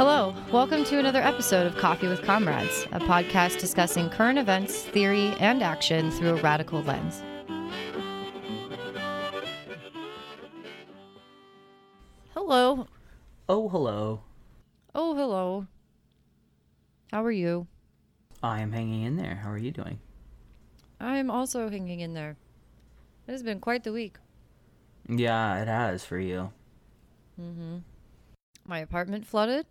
Hello, welcome to another episode of Coffee with Comrades, a podcast discussing current events, theory, and action through a radical lens. Hello. Oh, hello. Oh, hello. How are you? I am hanging in there. How are you doing? I'm also hanging in there. It has been quite the week. Yeah, it has for you. Mm-hmm. My apartment flooded.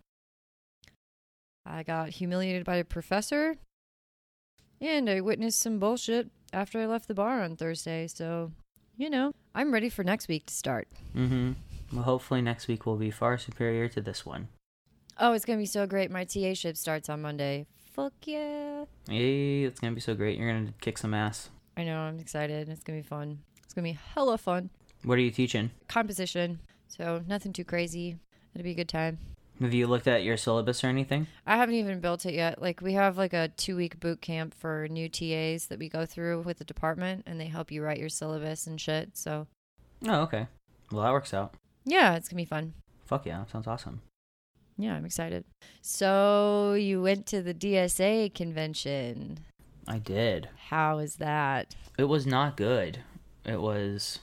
I got humiliated by a professor. And I witnessed some bullshit after I left the bar on Thursday. So, you know, I'm ready for next week to start. Mm-hmm. Well, hopefully next week will be far superior to this one. Oh, it's going to be so great. My TA ship starts on Monday. Fuck yeah. Yay, it's going to be so great. You're going to kick some ass. I know. I'm excited. It's going to be fun. It's going to be hella fun. What are you teaching? Composition. So, nothing too crazy. It'll be a good time. Have you looked at your syllabus or anything? I haven't even built it yet. Like we have like a two week boot camp for new TAs that we go through with the department and they help you write your syllabus and shit. So Oh, okay. Well, that works out. yeah, it's gonna be fun. Fuck yeah, sounds awesome. Yeah, I'm excited. So you went to the DSA convention. I did. How is that? It was not good. It was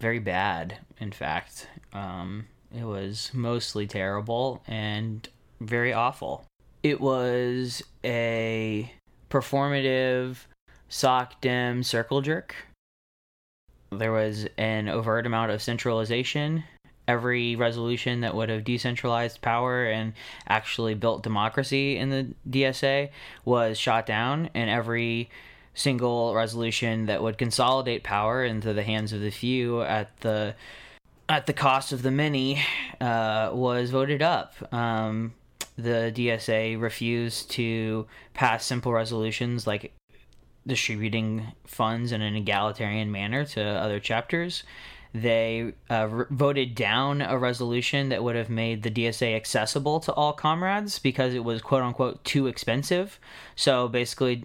very bad, in fact. Um, it was mostly terrible and very awful. It was a performative SocDem circle jerk. There was an overt amount of centralization. Every resolution that would have decentralized power and actually built democracy in the DSA was shot down, and every single resolution that would consolidate power into the hands of the few at the at the cost of the many uh, was voted up. Um, the DSA refused to pass simple resolutions like distributing funds in an egalitarian manner to other chapters. They uh, re- voted down a resolution that would have made the DSA accessible to all comrades because it was quote unquote too expensive. So basically,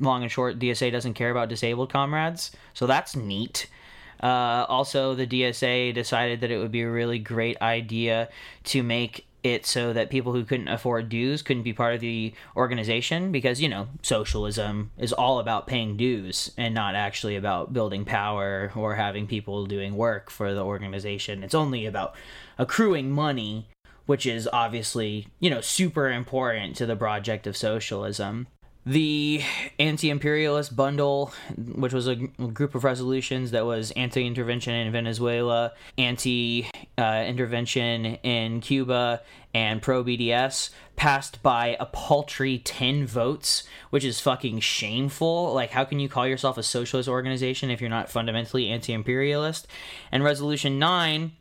long and short, DSA doesn't care about disabled comrades. So that's neat. Uh, also, the DSA decided that it would be a really great idea to make it so that people who couldn't afford dues couldn't be part of the organization because, you know, socialism is all about paying dues and not actually about building power or having people doing work for the organization. It's only about accruing money, which is obviously, you know, super important to the project of socialism the anti-imperialist bundle which was a group of resolutions that was anti-intervention in venezuela anti-intervention in cuba and pro-bds passed by a paltry 10 votes which is fucking shameful. Like how can you call yourself a socialist organization if you're not fundamentally anti-imperialist? And resolution 9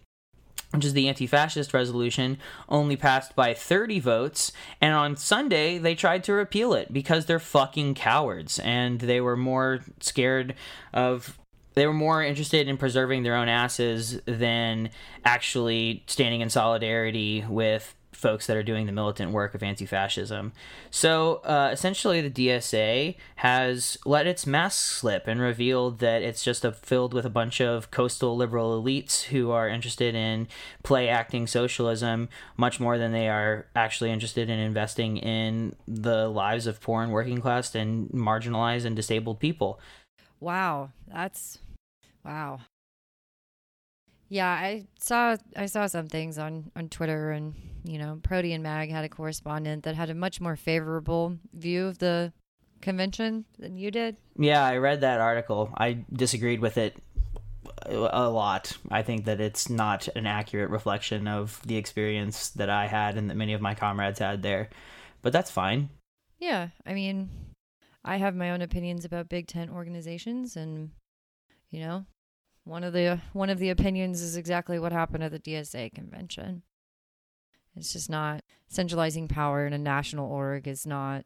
which is the anti fascist resolution, only passed by 30 votes. And on Sunday, they tried to repeal it because they're fucking cowards. And they were more scared of. They were more interested in preserving their own asses than actually standing in solidarity with folks that are doing the militant work of anti fascism. So uh, essentially, the DSA has let its mask slip and revealed that it's just a, filled with a bunch of coastal liberal elites who are interested in play acting socialism much more than they are actually interested in investing in the lives of poor and working class and marginalized and disabled people. Wow, that's wow. Yeah, I saw I saw some things on on Twitter and you know, Protean Mag had a correspondent that had a much more favorable view of the convention than you did. Yeah, I read that article. I disagreed with it a lot. I think that it's not an accurate reflection of the experience that I had and that many of my comrades had there. But that's fine. Yeah, I mean, I have my own opinions about big tent organizations and you know, one of the one of the opinions is exactly what happened at the DSA convention. It's just not centralizing power in a national org is not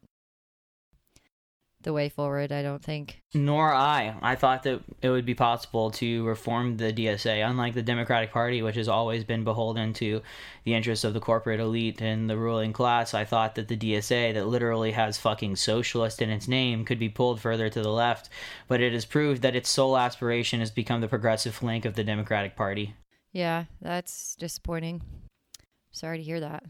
the way forward, I don't think. Nor I. I thought that it would be possible to reform the DSA, unlike the Democratic Party, which has always been beholden to the interests of the corporate elite and the ruling class. I thought that the DSA, that literally has fucking socialist in its name, could be pulled further to the left, but it has proved that its sole aspiration has become the progressive flank of the Democratic Party. Yeah, that's disappointing. Sorry to hear that.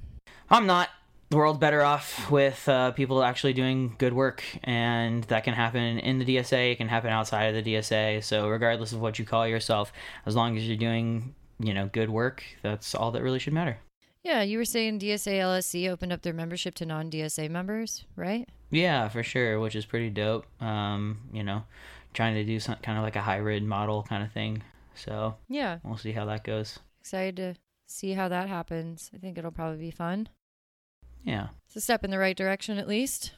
I'm not. The world better off with uh, people actually doing good work, and that can happen in the DSA. It can happen outside of the DSA. So regardless of what you call yourself, as long as you're doing you know good work, that's all that really should matter. Yeah, you were saying DSA LSC opened up their membership to non DSA members, right? Yeah, for sure, which is pretty dope. Um, you know, trying to do some kind of like a hybrid model kind of thing. So Yeah, we'll see how that goes. excited to see how that happens. I think it'll probably be fun. Yeah. It's a step in the right direction, at least.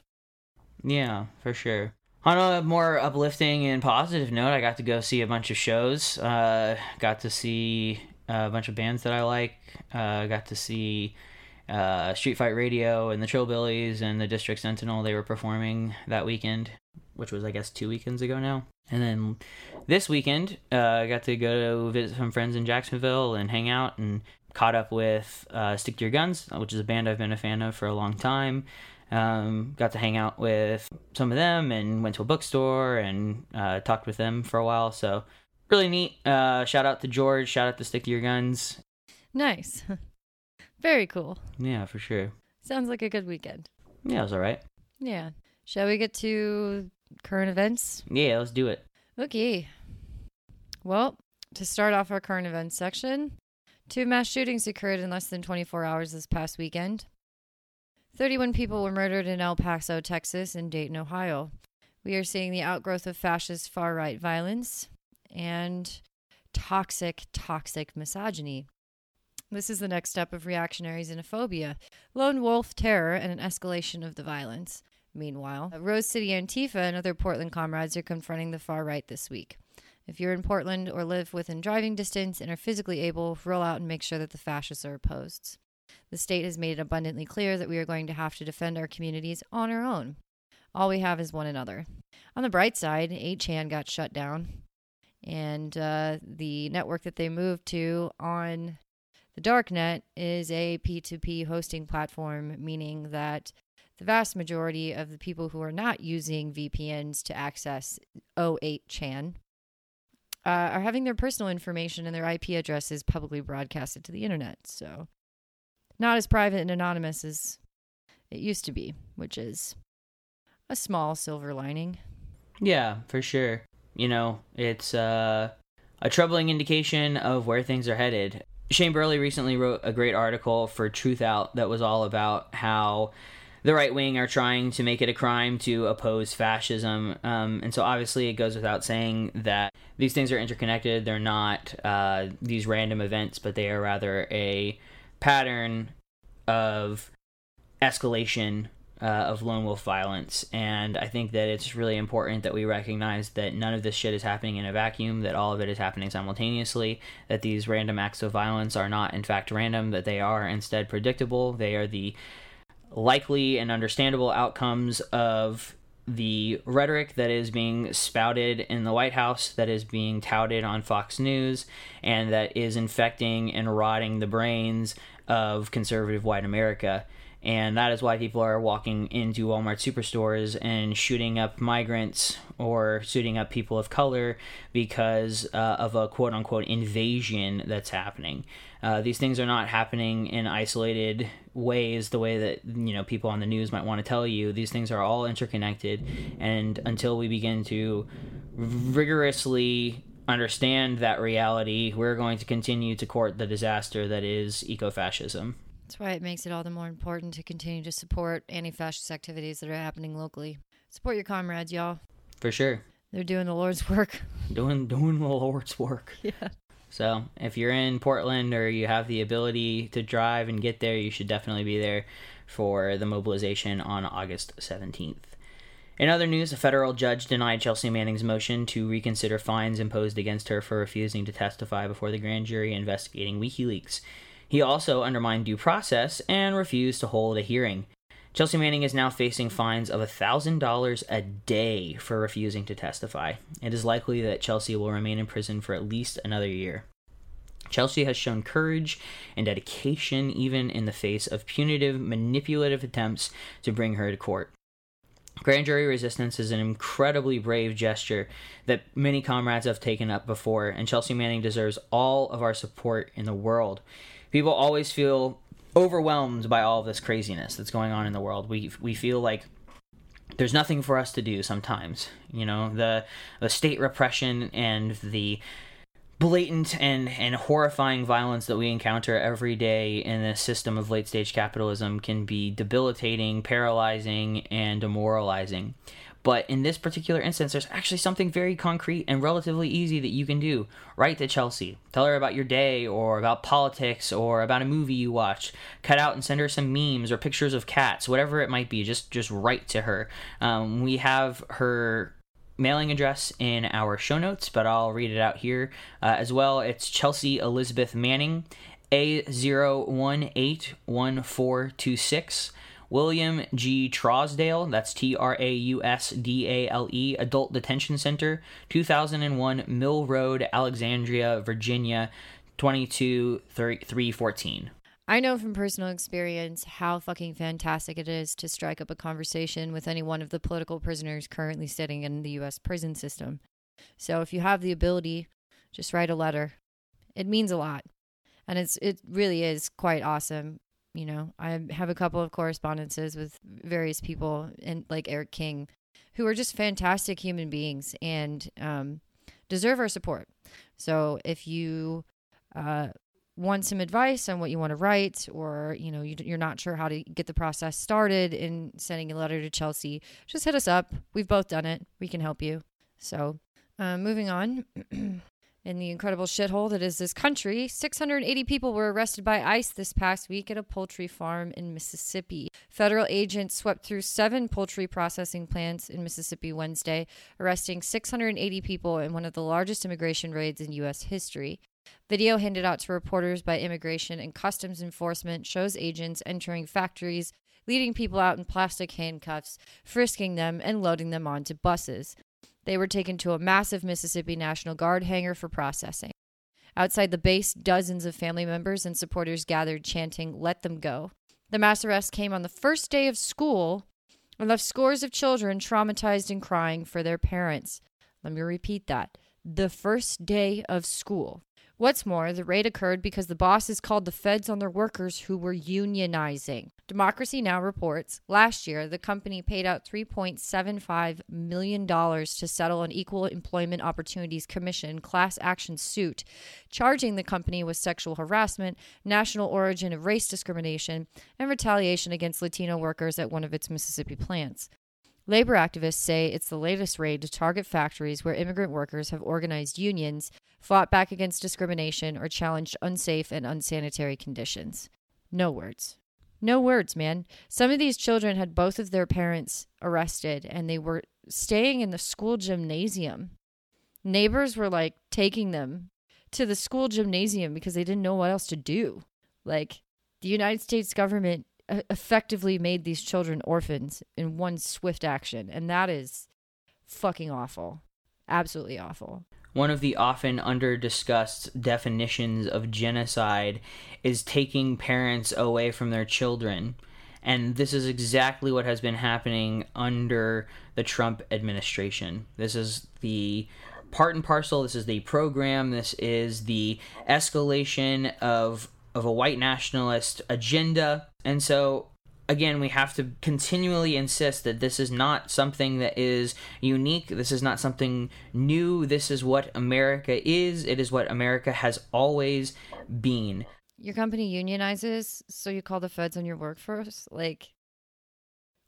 Yeah, for sure. On a more uplifting and positive note, I got to go see a bunch of shows. Uh, got to see a bunch of bands that I like. Uh, got to see uh, Street Fight Radio and the Trillbillies and the District Sentinel. They were performing that weekend, which was, I guess, two weekends ago now. And then this weekend, uh, I got to go visit some friends in Jacksonville and hang out and caught up with uh, Stick to Your Guns, which is a band I've been a fan of for a long time. Um, got to hang out with some of them and went to a bookstore and uh, talked with them for a while. So really neat. Uh, shout out to George. Shout out to Stick to Your Guns. Nice. Very cool. Yeah, for sure. Sounds like a good weekend. Yeah, it was all right. Yeah. Shall we get to current events? Yeah, let's do it. Okay. Well, to start off our current events section, two mass shootings occurred in less than 24 hours this past weekend. 31 people were murdered in El Paso, Texas, and Dayton, Ohio. We are seeing the outgrowth of fascist far right violence and toxic, toxic misogyny. This is the next step of reactionary xenophobia, lone wolf terror, and an escalation of the violence. Meanwhile, Rose City Antifa and other Portland comrades are confronting the far right this week. If you're in Portland or live within driving distance and are physically able, roll out and make sure that the fascists are opposed. The state has made it abundantly clear that we are going to have to defend our communities on our own. All we have is one another. On the bright side, 8chan got shut down, and uh, the network that they moved to on the darknet is a P2P hosting platform, meaning that the vast majority of the people who are not using VPNs to access 08chan uh, are having their personal information and their IP addresses publicly broadcasted to the internet. So, not as private and anonymous as it used to be, which is a small silver lining. Yeah, for sure. You know, it's uh, a troubling indication of where things are headed. Shane Burley recently wrote a great article for Truthout that was all about how the right wing are trying to make it a crime to oppose fascism. Um, and so obviously it goes without saying that these things are interconnected. They're not uh, these random events, but they are rather a pattern of escalation uh, of lone wolf violence. And I think that it's really important that we recognize that none of this shit is happening in a vacuum, that all of it is happening simultaneously, that these random acts of violence are not, in fact, random, that they are instead predictable. They are the likely and understandable outcomes of the rhetoric that is being spouted in the White House, that is being touted on Fox News, and that is infecting and rotting the brains of conservative white America. And that is why people are walking into Walmart superstores and shooting up migrants or shooting up people of color because uh, of a quote unquote invasion that's happening. Uh, these things are not happening in isolated ways the way that you know people on the news might want to tell you these things are all interconnected and until we begin to rigorously understand that reality we're going to continue to court the disaster that is ecofascism That's why it makes it all the more important to continue to support anti fascist activities that are happening locally. Support your comrades, y'all. for sure They're doing the Lord's work. doing doing the lord's work Yeah. So if you're in Portland or you have the ability to drive and get there, you should definitely be there for the mobilization on August 17th. In other news, a federal judge denied Chelsea Manning's motion to reconsider fines imposed against her for refusing to testify before the grand jury investigating WikiLeaks. He also undermined due process and refused to hold a hearing. Chelsea Manning is now facing fines of $1,000 a day for refusing to testify. It is likely that Chelsea will remain in prison for at least another year. Chelsea has shown courage and dedication even in the face of punitive, manipulative attempts to bring her to court. Grand jury resistance is an incredibly brave gesture that many comrades have taken up before, and Chelsea Manning deserves all of our support in the world. People always feel overwhelmed by all this craziness that's going on in the world. We we feel like there's nothing for us to do sometimes. You know, the the state repression and the blatant and, and horrifying violence that we encounter every day in this system of late stage capitalism can be debilitating, paralyzing, and demoralizing. But in this particular instance, there's actually something very concrete and relatively easy that you can do. Write to Chelsea. Tell her about your day or about politics or about a movie you watched. Cut out and send her some memes or pictures of cats, whatever it might be. Just just write to her. Um, we have her mailing address in our show notes, but I'll read it out here uh, as well. It's Chelsea Elizabeth Manning, A0181426. William G. Truesdale, that's T R A U S D A L E, Adult Detention Center, 2001 Mill Road, Alexandria, Virginia, 22314. I know from personal experience how fucking fantastic it is to strike up a conversation with any one of the political prisoners currently sitting in the US prison system. So if you have the ability, just write a letter. It means a lot. And it's it really is quite awesome you know, I have a couple of correspondences with various people and like Eric King who are just fantastic human beings and um, deserve our support. So if you uh, want some advice on what you want to write or you know you, you're not sure how to get the process started in sending a letter to chelsea just hit us up. We've both done it. We can help you. So uh, moving on In the incredible shithole that is this country, 680 people were arrested by ICE this past week at a poultry farm in Mississippi. Federal agents swept through seven poultry processing plants in Mississippi Wednesday, arresting 680 people in one of the largest immigration raids in U.S. history. Video handed out to reporters by Immigration and Customs Enforcement shows agents entering factories, leading people out in plastic handcuffs, frisking them, and loading them onto buses. They were taken to a massive Mississippi National Guard hangar for processing. Outside the base, dozens of family members and supporters gathered chanting, Let them go. The mass arrest came on the first day of school and left scores of children traumatized and crying for their parents. Let me repeat that. The first day of school. What's more, the raid occurred because the bosses called the feds on their workers who were unionizing. Democracy Now! reports last year the company paid out $3.75 million to settle an Equal Employment Opportunities Commission class action suit, charging the company with sexual harassment, national origin of race discrimination, and retaliation against Latino workers at one of its Mississippi plants. Labor activists say it's the latest raid to target factories where immigrant workers have organized unions, fought back against discrimination, or challenged unsafe and unsanitary conditions. No words. No words, man. Some of these children had both of their parents arrested and they were staying in the school gymnasium. Neighbors were like taking them to the school gymnasium because they didn't know what else to do. Like, the United States government effectively made these children orphans in one swift action. And that is fucking awful. Absolutely awful. One of the often under discussed definitions of genocide is taking parents away from their children. And this is exactly what has been happening under the Trump administration. This is the part and parcel. This is the program. This is the escalation of of a white nationalist agenda. And so again, we have to continually insist that this is not something that is unique. This is not something new. This is what America is. It is what America has always been. Your company unionizes, so you call the feds on your workforce? Like,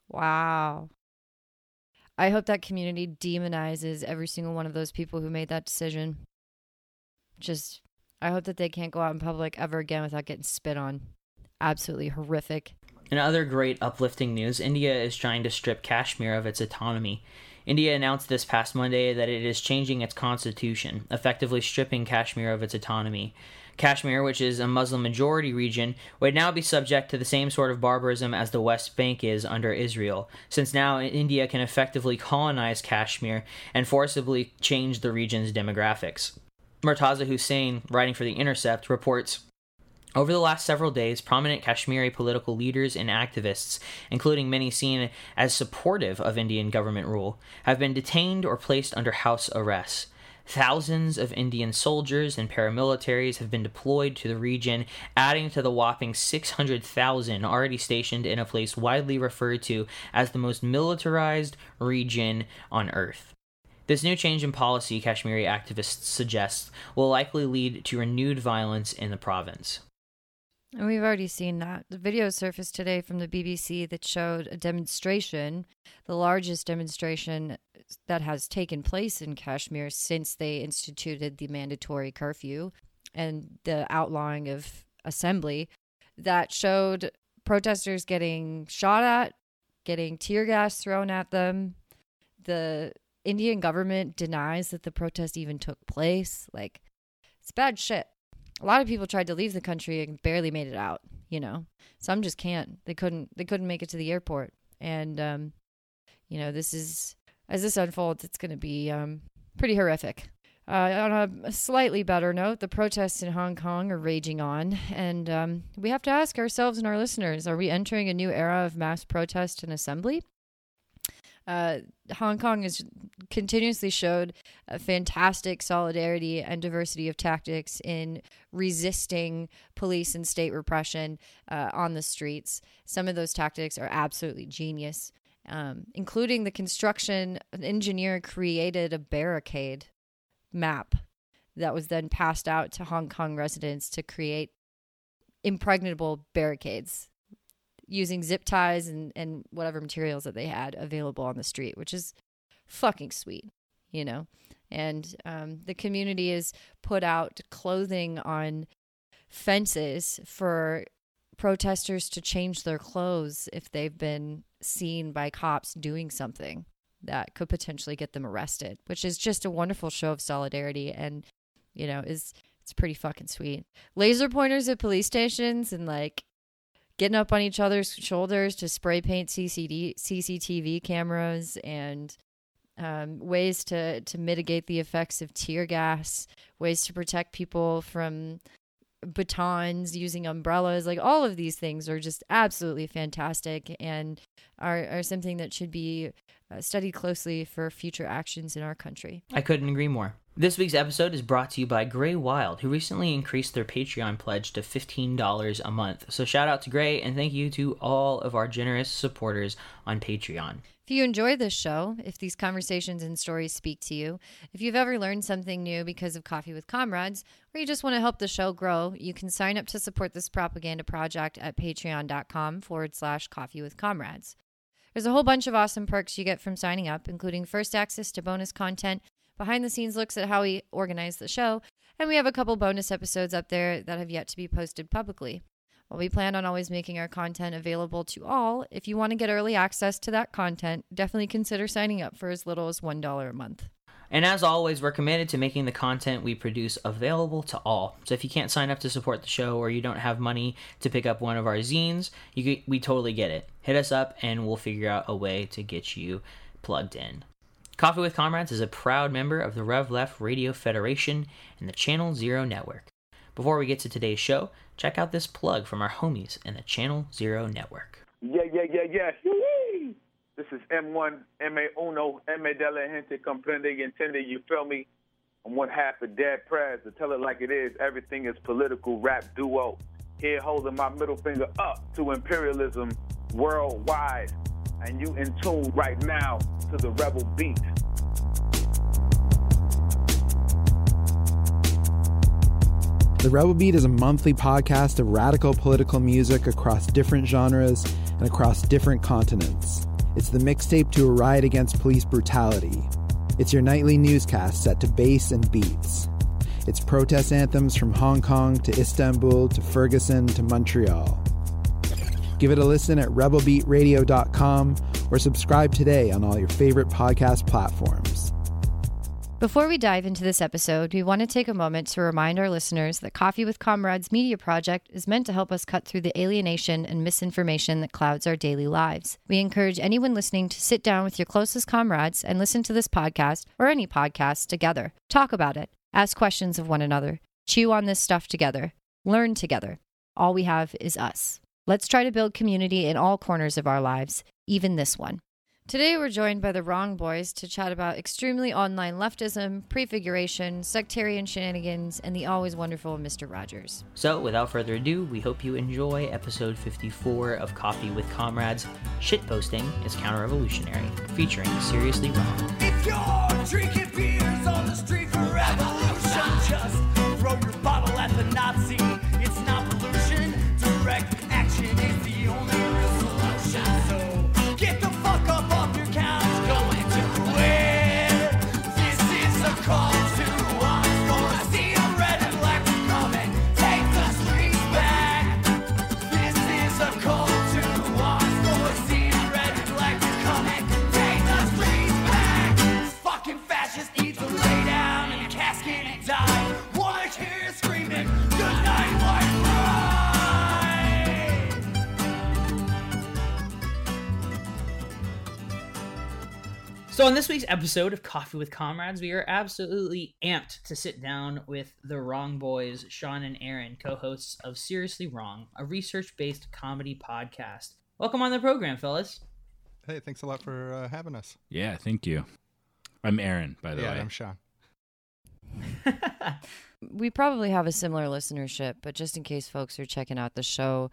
wow. I hope that community demonizes every single one of those people who made that decision. Just I hope that they can't go out in public ever again without getting spit on. Absolutely horrific. In other great uplifting news, India is trying to strip Kashmir of its autonomy. India announced this past Monday that it is changing its constitution, effectively stripping Kashmir of its autonomy. Kashmir, which is a Muslim majority region, would now be subject to the same sort of barbarism as the West Bank is under Israel, since now India can effectively colonize Kashmir and forcibly change the region's demographics. Murtaza Hussain, writing for The Intercept, reports over the last several days, prominent Kashmiri political leaders and activists, including many seen as supportive of Indian government rule, have been detained or placed under house arrest. Thousands of Indian soldiers and paramilitaries have been deployed to the region, adding to the whopping 600,000 already stationed in a place widely referred to as the most militarized region on Earth. This new change in policy, Kashmiri activists suggest, will likely lead to renewed violence in the province. And we've already seen that. The video surfaced today from the BBC that showed a demonstration, the largest demonstration that has taken place in Kashmir since they instituted the mandatory curfew and the outlawing of assembly, that showed protesters getting shot at, getting tear gas thrown at them. The Indian government denies that the protest even took place. Like, it's bad shit. A lot of people tried to leave the country and barely made it out you know? Some just can't. They couldn't they couldn't make it to the airport. And um you know this is as this unfolds it's going to be um pretty horrific. Uh, on a slightly better note, the protests in Hong Kong are raging on, and um, we have to ask ourselves and our listeners: Are we entering a new era of mass protest and assembly? Uh, Hong Kong has continuously showed a fantastic solidarity and diversity of tactics in resisting police and state repression uh, on the streets. Some of those tactics are absolutely genius, um, including the construction. An engineer created a barricade map that was then passed out to Hong Kong residents to create impregnable barricades using zip ties and, and whatever materials that they had available on the street, which is fucking sweet, you know? And um, the community has put out clothing on fences for protesters to change their clothes if they've been seen by cops doing something that could potentially get them arrested, which is just a wonderful show of solidarity and, you know, is it's pretty fucking sweet. Laser pointers at police stations and like getting up on each other's shoulders to spray paint CCD, CCTV cameras and um, ways to, to mitigate the effects of tear gas, ways to protect people from batons using umbrellas like all of these things are just absolutely fantastic and are, are something that should be uh, studied closely for future actions in our country i couldn't agree more this week's episode is brought to you by Gray Wild, who recently increased their Patreon pledge to $15 a month. So shout out to Gray and thank you to all of our generous supporters on Patreon. If you enjoy this show, if these conversations and stories speak to you, if you've ever learned something new because of Coffee with Comrades, or you just want to help the show grow, you can sign up to support this propaganda project at patreon.com forward slash coffee with comrades. There's a whole bunch of awesome perks you get from signing up, including first access to bonus content behind the scenes looks at how we organize the show, and we have a couple bonus episodes up there that have yet to be posted publicly. While we plan on always making our content available to all, if you want to get early access to that content, definitely consider signing up for as little as $1 a month. And as always, we're committed to making the content we produce available to all. So if you can't sign up to support the show or you don't have money to pick up one of our zines, you, we totally get it. Hit us up and we'll figure out a way to get you plugged in. Coffee with Comrades is a proud member of the Rev Left Radio Federation and the Channel Zero Network. Before we get to today's show, check out this plug from our homies in the Channel Zero Network. Yeah, yeah, yeah, yeah. This is M1, M.A. Uno, M.A. de la gente comprende y entiende, you feel me? I'm one half of Dead Prez, to tell it like it is, everything is political rap duo. Here holding my middle finger up to imperialism worldwide and you in tune right now to the Rebel Beat. The Rebel Beat is a monthly podcast of radical political music across different genres and across different continents. It's the mixtape to a riot against police brutality. It's your nightly newscast set to bass and beats. It's protest anthems from Hong Kong to Istanbul to Ferguson to Montreal. Give it a listen at rebelbeatradio.com or subscribe today on all your favorite podcast platforms. Before we dive into this episode, we want to take a moment to remind our listeners that Coffee with Comrades Media Project is meant to help us cut through the alienation and misinformation that clouds our daily lives. We encourage anyone listening to sit down with your closest comrades and listen to this podcast or any podcast together. Talk about it, ask questions of one another, chew on this stuff together, learn together. All we have is us. Let's try to build community in all corners of our lives, even this one. Today, we're joined by the Wrong Boys to chat about extremely online leftism, prefiguration, sectarian shenanigans, and the always wonderful Mr. Rogers. So, without further ado, we hope you enjoy episode 54 of Coffee with Comrades. Shitposting is counter-revolutionary, featuring Seriously Wrong. If you're drinking beers on the street So, on this week's episode of Coffee with Comrades, we are absolutely amped to sit down with the Wrong Boys, Sean and Aaron, co hosts of Seriously Wrong, a research based comedy podcast. Welcome on the program, fellas. Hey, thanks a lot for uh, having us. Yeah, thank you. I'm Aaron, by the yeah, way. I'm Sean. We probably have a similar listenership, but just in case folks are checking out the show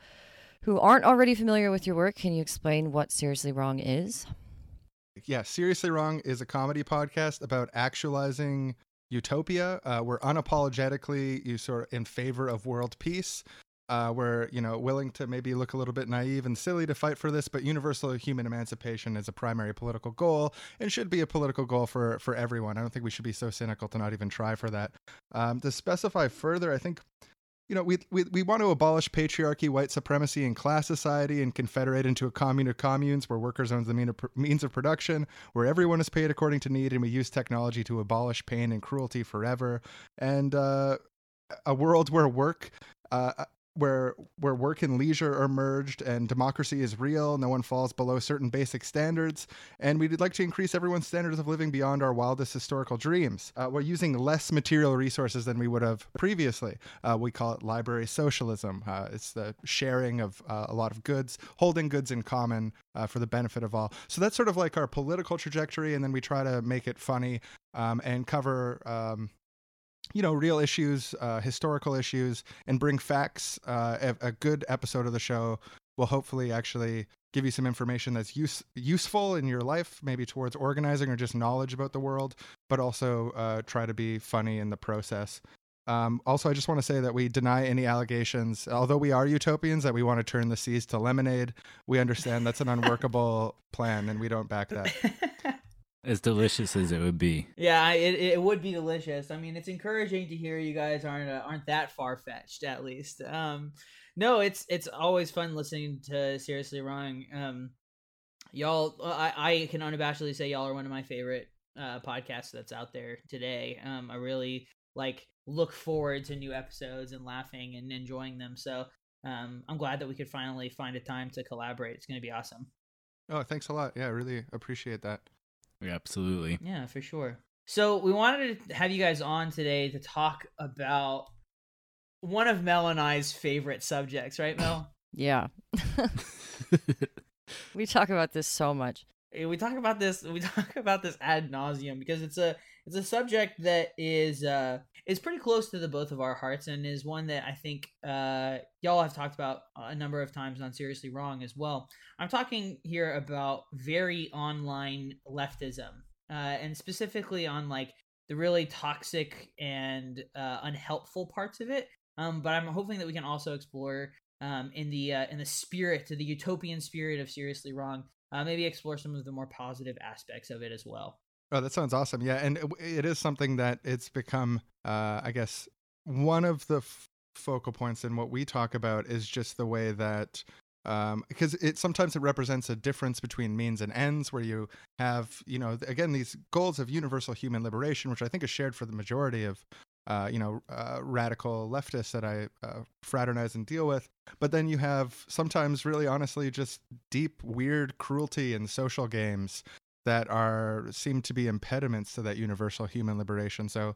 who aren't already familiar with your work, can you explain what Seriously Wrong is? Yeah, Seriously Wrong is a comedy podcast about actualizing utopia. Uh, we're unapologetically you sort of in favor of world peace. Uh, we're you know willing to maybe look a little bit naive and silly to fight for this, but universal human emancipation is a primary political goal and should be a political goal for for everyone. I don't think we should be so cynical to not even try for that. Um, to specify further, I think you know, we, we we want to abolish patriarchy, white supremacy, and class society, and confederate into a commune of communes where workers own the mean of, means of production, where everyone is paid according to need, and we use technology to abolish pain and cruelty forever, and uh, a world where work. Uh, where where work and leisure are merged and democracy is real, no one falls below certain basic standards, and we'd like to increase everyone's standards of living beyond our wildest historical dreams. Uh, we're using less material resources than we would have previously. Uh, we call it library socialism. Uh, it's the sharing of uh, a lot of goods, holding goods in common uh, for the benefit of all. So that's sort of like our political trajectory, and then we try to make it funny um, and cover. Um, you know, real issues, uh, historical issues, and bring facts. Uh, a, a good episode of the show will hopefully actually give you some information that's use, useful in your life, maybe towards organizing or just knowledge about the world, but also uh, try to be funny in the process. Um, also, I just want to say that we deny any allegations, although we are utopians, that we want to turn the seas to lemonade. We understand that's an unworkable plan, and we don't back that. As delicious as it would be. Yeah, it, it would be delicious. I mean, it's encouraging to hear you guys aren't uh, aren't that far fetched, at least. Um, no, it's it's always fun listening to Seriously Wrong. Um, y'all, I, I can unabashedly say y'all are one of my favorite uh, podcasts that's out there today. Um, I really like look forward to new episodes and laughing and enjoying them. So um, I'm glad that we could finally find a time to collaborate. It's going to be awesome. Oh, thanks a lot. Yeah, I really appreciate that. Yeah, absolutely. Yeah, for sure. So we wanted to have you guys on today to talk about one of Mel and I's favorite subjects, right, Mel? Yeah. we talk about this so much. Eh, we talk about this. We talk about this ad nauseum because it's a it's a subject that is uh is pretty close to the both of our hearts and is one that I think uh y'all have talked about a number of times on Seriously Wrong as well. I'm talking here about very online leftism uh, and specifically on like the really toxic and uh, unhelpful parts of it. Um, but I'm hoping that we can also explore um, in the uh, in the spirit, the utopian spirit of Seriously Wrong, uh, maybe explore some of the more positive aspects of it as well. Oh, that sounds awesome. Yeah, and it, is something that it's become, uh, I guess, one of the f- focal points in what we talk about is just the way that um, because it sometimes it represents a difference between means and ends where you have you know again these goals of universal human liberation which i think is shared for the majority of uh, you know uh, radical leftists that i uh, fraternize and deal with but then you have sometimes really honestly just deep weird cruelty and social games that are seem to be impediments to that universal human liberation so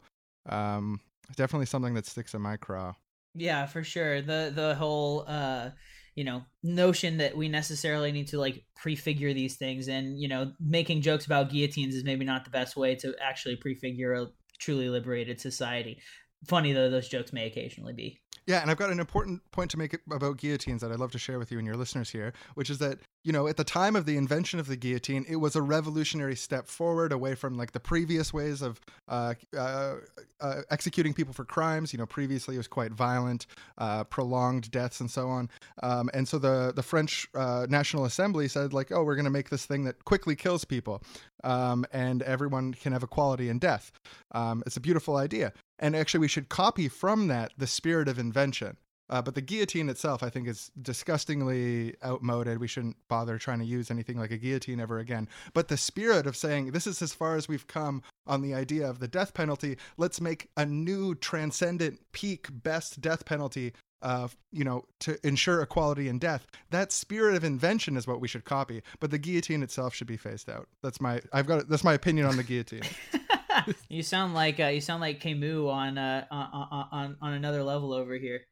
um, definitely something that sticks in my craw Yeah, for sure. The the whole uh you know notion that we necessarily need to like prefigure these things and you know making jokes about guillotines is maybe not the best way to actually prefigure a truly liberated society funny though those jokes may occasionally be Yeah, and I've got an important point to make about guillotines that I'd love to share with you and your listeners here, which is that, you know, at the time of the invention of the guillotine, it was a revolutionary step forward away from like the previous ways of uh, uh, uh, executing people for crimes. You know, previously it was quite violent, uh, prolonged deaths, and so on. Um, and so the the French uh, National Assembly said like, oh, we're going to make this thing that quickly kills people, um, and everyone can have equality in death. Um, it's a beautiful idea, and actually we should copy from that the spirit of invention. Uh, but the guillotine itself, I think, is disgustingly outmoded. We shouldn't bother trying to use anything like a guillotine ever again. But the spirit of saying this is as far as we've come on the idea of the death penalty, let's make a new transcendent peak best death penalty. Uh, you know, to ensure equality in death. That spirit of invention is what we should copy. But the guillotine itself should be phased out. That's my I've got that's my opinion on the guillotine. you sound like uh, you sound like Camus on uh, on on on another level over here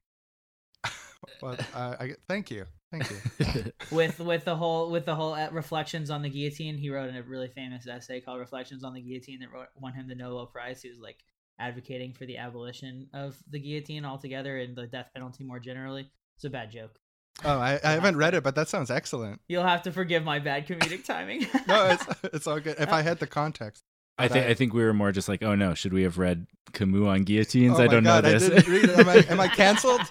But uh, I thank you, thank you. with with the whole with the whole uh, reflections on the guillotine. He wrote a really famous essay called "Reflections on the Guillotine" that wrote, won him the Nobel Prize. He was like advocating for the abolition of the guillotine altogether and the death penalty more generally. It's a bad joke. Oh, I, I haven't read it, but that sounds excellent. You'll have to forgive my bad comedic timing. No, it's it's all good. If I had the context. I think I think we were more just like, oh no, should we have read Camus on guillotines? Oh I don't God, know I this. didn't read it. Am I, am I canceled?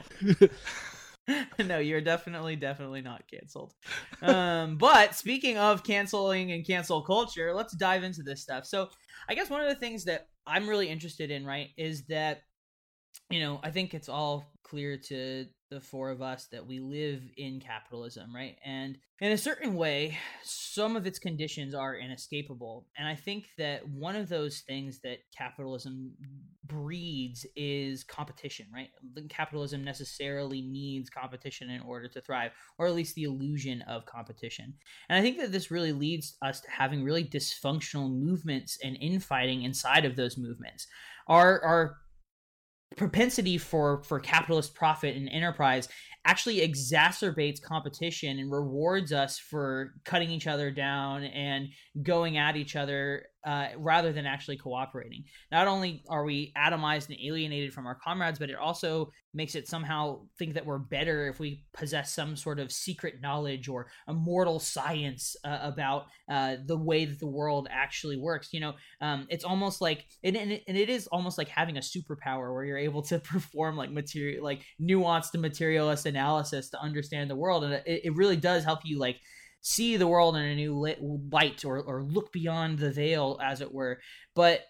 no, you're definitely, definitely not canceled. Um, but speaking of canceling and cancel culture, let's dive into this stuff. So, I guess one of the things that I'm really interested in, right, is that, you know, I think it's all clear to the four of us that we live in capitalism, right? And in a certain way, some of its conditions are inescapable. And I think that one of those things that capitalism breeds is competition, right? Capitalism necessarily needs competition in order to thrive, or at least the illusion of competition. And I think that this really leads us to having really dysfunctional movements and infighting inside of those movements. Our our propensity for for capitalist profit and enterprise actually exacerbates competition and rewards us for cutting each other down and going at each other uh, rather than actually cooperating. Not only are we atomized and alienated from our comrades, but it also makes it somehow think that we're better if we possess some sort of secret knowledge or immortal science uh, about uh, the way that the world actually works. You know, um, it's almost like, and, and, it, and it is almost like having a superpower where you're able to perform like material, like nuanced and materialist analysis to understand the world, and it, it really does help you like see the world in a new light or, or look beyond the veil as it were but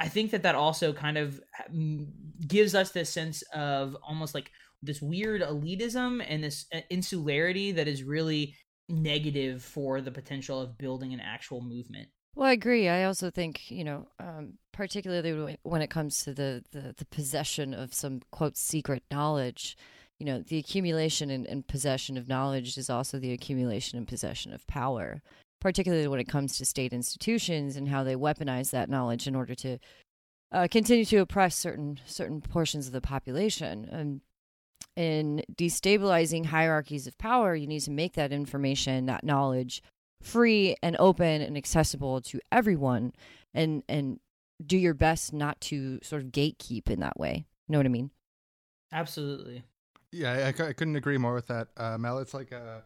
i think that that also kind of mm, gives us this sense of almost like this weird elitism and this uh, insularity that is really negative for the potential of building an actual movement Well, I agree. I also think, you know, um, particularly when- when it comes to the, the, the possession of some, quote, secret knowledge, you know, the accumulation and, and possession of knowledge is also the accumulation and possession of power, particularly when it comes to state institutions and how they weaponize that knowledge in order to uh, continue to oppress certain certain portions of the population. And in destabilizing hierarchies of power, you need to make that information, that knowledge, free and open and accessible to everyone, and and do your best not to sort of gatekeep in that way. You know what I mean? absolutely Yeah, I, I couldn't agree more with that, uh, Mel. It's like uh,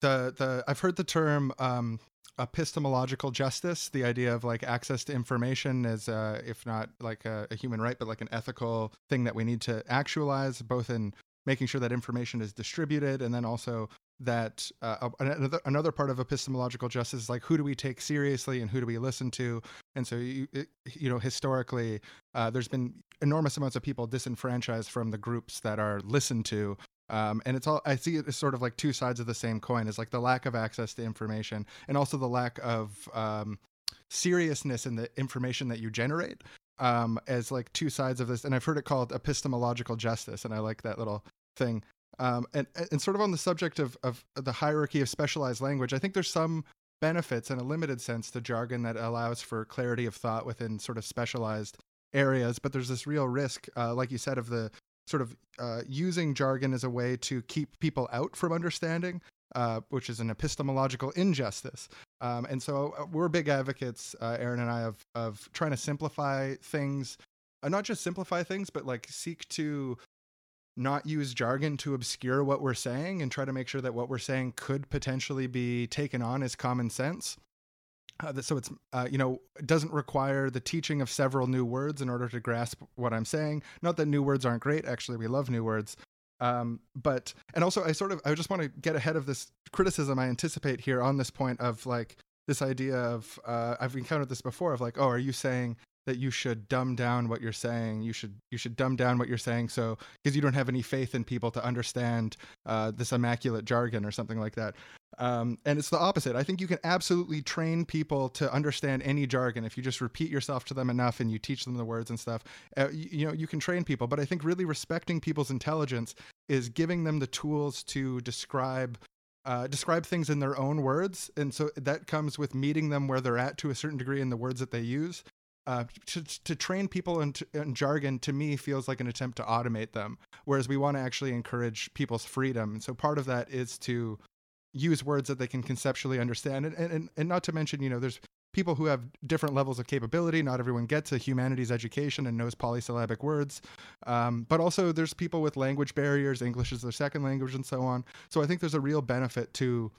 the the I've heard the term um, epistemological justice, the idea of like access to information as uh, if not like a, a human right, but like an ethical thing that we need to actualize, both in making sure that information is distributed, and then also that uh, another another part of epistemological justice is like who do we take seriously and who do we listen to, and so you you know historically uh, there's been enormous amounts of people disenfranchised from the groups that are listened to um, and it's all i see it as sort of like two sides of the same coin is like the lack of access to information and also the lack of um, seriousness in the information that you generate um, as like two sides of this and i've heard it called epistemological justice and i like that little thing. Um, and, and sort of on the subject of, of the hierarchy of specialized language i think there's some benefits in a limited sense to jargon that allows for clarity of thought within sort of specialized areas but there's this real risk uh, like you said of the sort of uh, using jargon as a way to keep people out from understanding, uh, which is an epistemological injustice. Um, and so uh, we're big advocates, uh, Aaron and I, of of trying to simplify things, uh, not just simplify things, but like seek to not use jargon to obscure what we're saying and try to make sure that what we're saying could potentially be taken on as common sense. Uh, so it's uh, you know it doesn't require the teaching of several new words in order to grasp what I'm saying. Not that new words aren't great. Actually, we love new words. Um, but and also I sort of I just want to get ahead of this criticism I anticipate here on this point of like this idea of uh, I've encountered this before of like oh are you saying that you should dumb down what you're saying. You should you should dumb down what you're saying. So because you don't have any faith in people to understand uh, this immaculate jargon or something like that. Um, and it's the opposite. I think you can absolutely train people to understand any jargon. If you just repeat yourself to them enough and you teach them the words and stuff uh, you, you know you can train people. But i think really respecting people's intelligence is giving them the tools to describe uh, describe things in their own words. And so that comes with meeting them where they're at to a certain degree in the words that they use uh, to, to train people in, in jargon to me feels like an attempt to automate them whereas we want to actually encourage people's freedom. And so part of that is to use words that they can conceptually understand. And, and, and not to mention you know there's people who have different levels of capability. Not everyone gets a humanities education and knows polysyllabic words. Um, but also there's people with language barriers. English is their second language and so on. So i think there's a real benefit to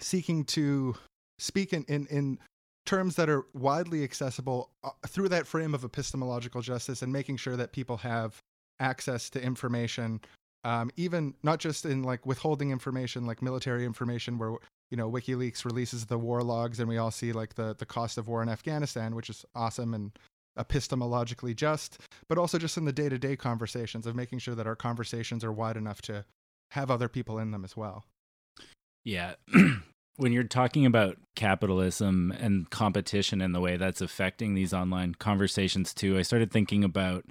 seeking to speak in, in, in terms that are widely accessible uh, through that frame of epistemological justice and making sure that people have access to information um, even not just in like withholding information like military information where you know wikileaks releases the war logs and we all see like the the cost of war in afghanistan which is awesome and epistemologically just but also just in the day-to-day conversations of making sure that our conversations are wide enough to have other people in them as well Yeah. when you're talking about capitalism and competition and the way that's affecting these online conversations too, I started thinking about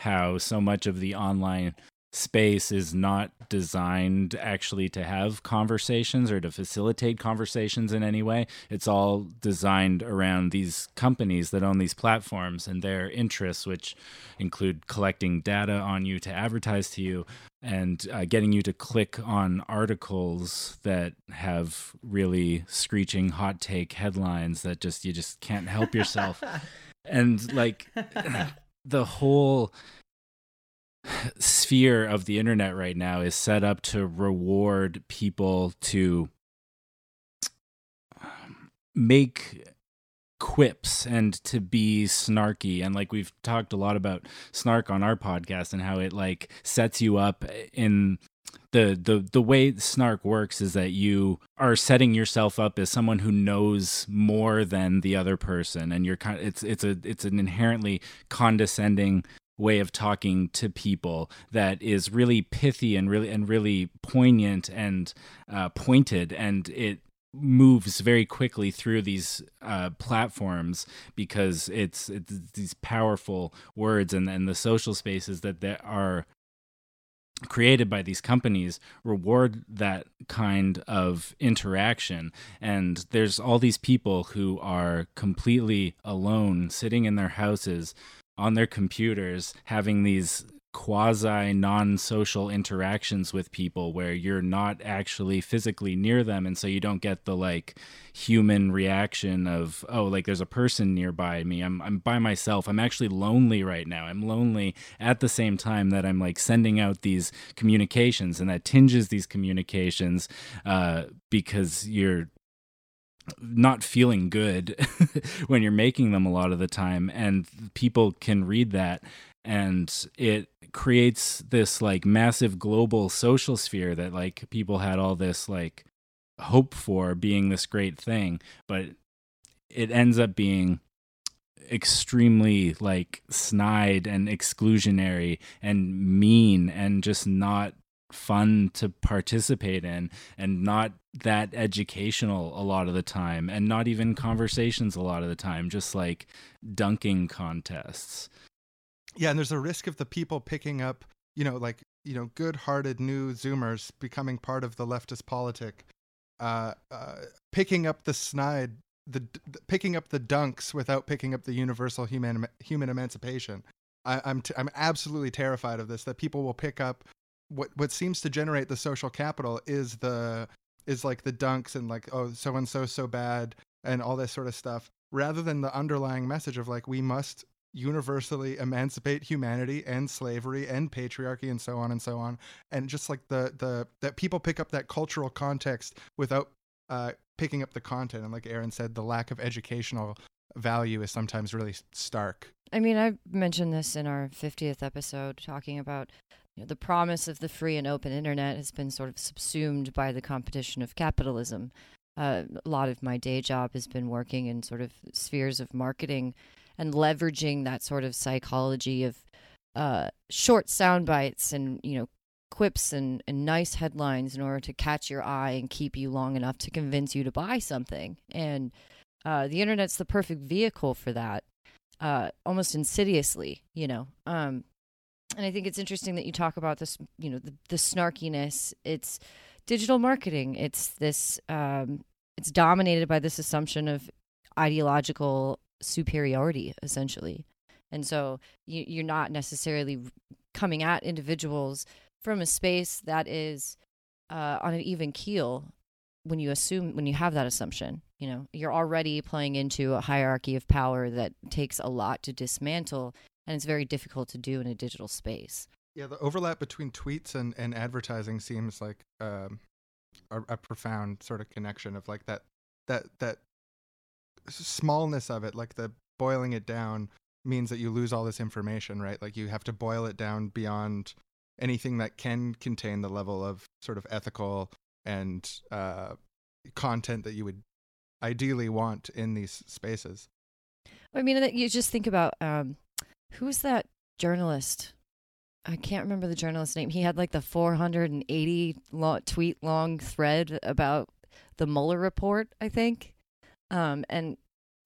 how so much of the online space is not designed actually to have conversations or to facilitate conversations in any way. It's all designed around these companies that own these platforms and their interests, which include collecting data on you to advertise to you and uh, getting you to click on articles that have really screeching hot take headlines that just you just can't help yourself. And like the whole sphere of the internet right now is set up to reward people to make quips and to be snarky. And like we've talked a lot about snark on our podcast and how it like sets you up in the the the way snark works is that you are setting yourself up as someone who knows more than the other person. And you're kind of, it's it's a it's an inherently condescending way of talking to people that is really pithy and really and really poignant and uh, pointed. And it moves very quickly through these uh, platforms because it's, it's these powerful words and, and the social spaces that, that are created by these companies reward that kind of interaction. And there's all these people who are completely alone sitting in their houses on their computers having these quasi non-social interactions with people where you're not actually physically near them and so you don't get the like human reaction of oh like there's a person nearby me. I'm I'm by myself. I'm actually lonely right now. I'm lonely at the same time that I'm like sending out these communications and that tinges these communications uh because you're not feeling good when you're making them a lot of the time and people can read that and it creates this like massive global social sphere that like people had all this like hope for being this great thing but it ends up being extremely like snide and exclusionary and mean and just not fun to participate in and not that educational a lot of the time and not even conversations a lot of the time just like dunking contests yeah and there's a risk of the people picking up you know like you know good-hearted new zoomers becoming part of the leftist politic uh, uh picking up the snide the, the picking up the dunks without picking up the universal human human emancipation I, I'm t- I'm absolutely terrified of this. That people will pick up what what seems to generate the social capital is the is like the dunks and like oh so and so so bad and all this sort of stuff rather than the underlying message of like we must universally emancipate humanity and slavery and patriarchy and so on and so on. And just like the the that people pick up that cultural context without uh picking up the content. And like aaron said the lack of educational value is sometimes really stark. I mean, I mentioned this in our 50th episode, talking about you know, the promise of the free and open internet has been sort of subsumed by the competition of capitalism. Uh, a lot of my day job has been working in sort of spheres of marketing and leveraging that sort of psychology of uh, short sound bites and you know quips and, and nice headlines in order to catch your eye and keep you long enough to convince you to buy something. And uh, the internet's the perfect vehicle for that uh, almost insidiously, you know. Um, and I think it's interesting that you talk about this, you know, the, the snarkiness. It's digital marketing. It's this. Um, it's dominated by this assumption of ideological superiority, essentially, and so you, you're not necessarily coming at individuals from a space that is uh, on an even keel when you assume when you have that assumption you know? You're already playing into a hierarchy of power that takes a lot to dismantle and it's very difficult to do in a digital space. Yeah the overlap between tweets and, and advertising seems like um, a, a profound sort of connection of like that that that smallness of it like the boiling it down means that you lose all this information right like you have to boil it down beyond anything that can contain the level of sort of ethical and uh, content that you would ideally want in these spaces. I mean, you just think about um, who's that journalist? I can't remember the journalist's name. He had like the 480 long, tweet long thread about the Mueller report, I think, um, and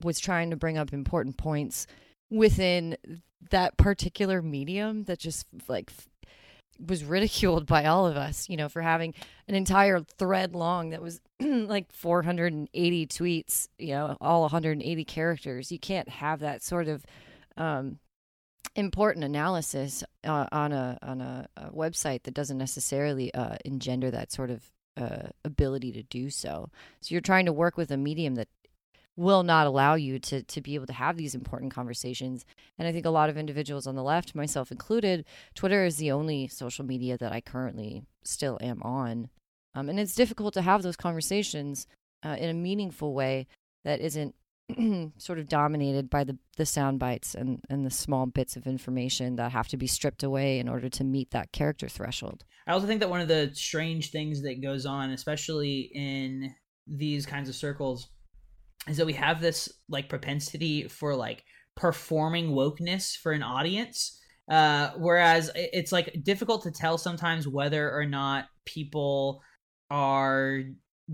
was trying to bring up important points within that particular medium that just like was ridiculed by all of us, you know, for having an entire thread long that was like 480 tweets, you know, all 180 characters. You can't have that sort of um, important analysis uh, on a on a, a, website that doesn't necessarily uh, engender that sort of uh, ability to do so. So you're trying to work with a medium that will not allow you to to be able to have these important conversations. And I think a lot of individuals on the left, myself included, Twitter is the only social media that I currently still am on. Um, and it's difficult to have those conversations uh, in a meaningful way that isn't sort of dominated by the, the sound bites and, and the small bits of information that have to be stripped away in order to meet that character threshold. I also think that one of the strange things that goes on, especially in these kinds of circles, is that we have this like propensity for like performing wokeness for an audience uh whereas it's like difficult to tell sometimes whether or not people are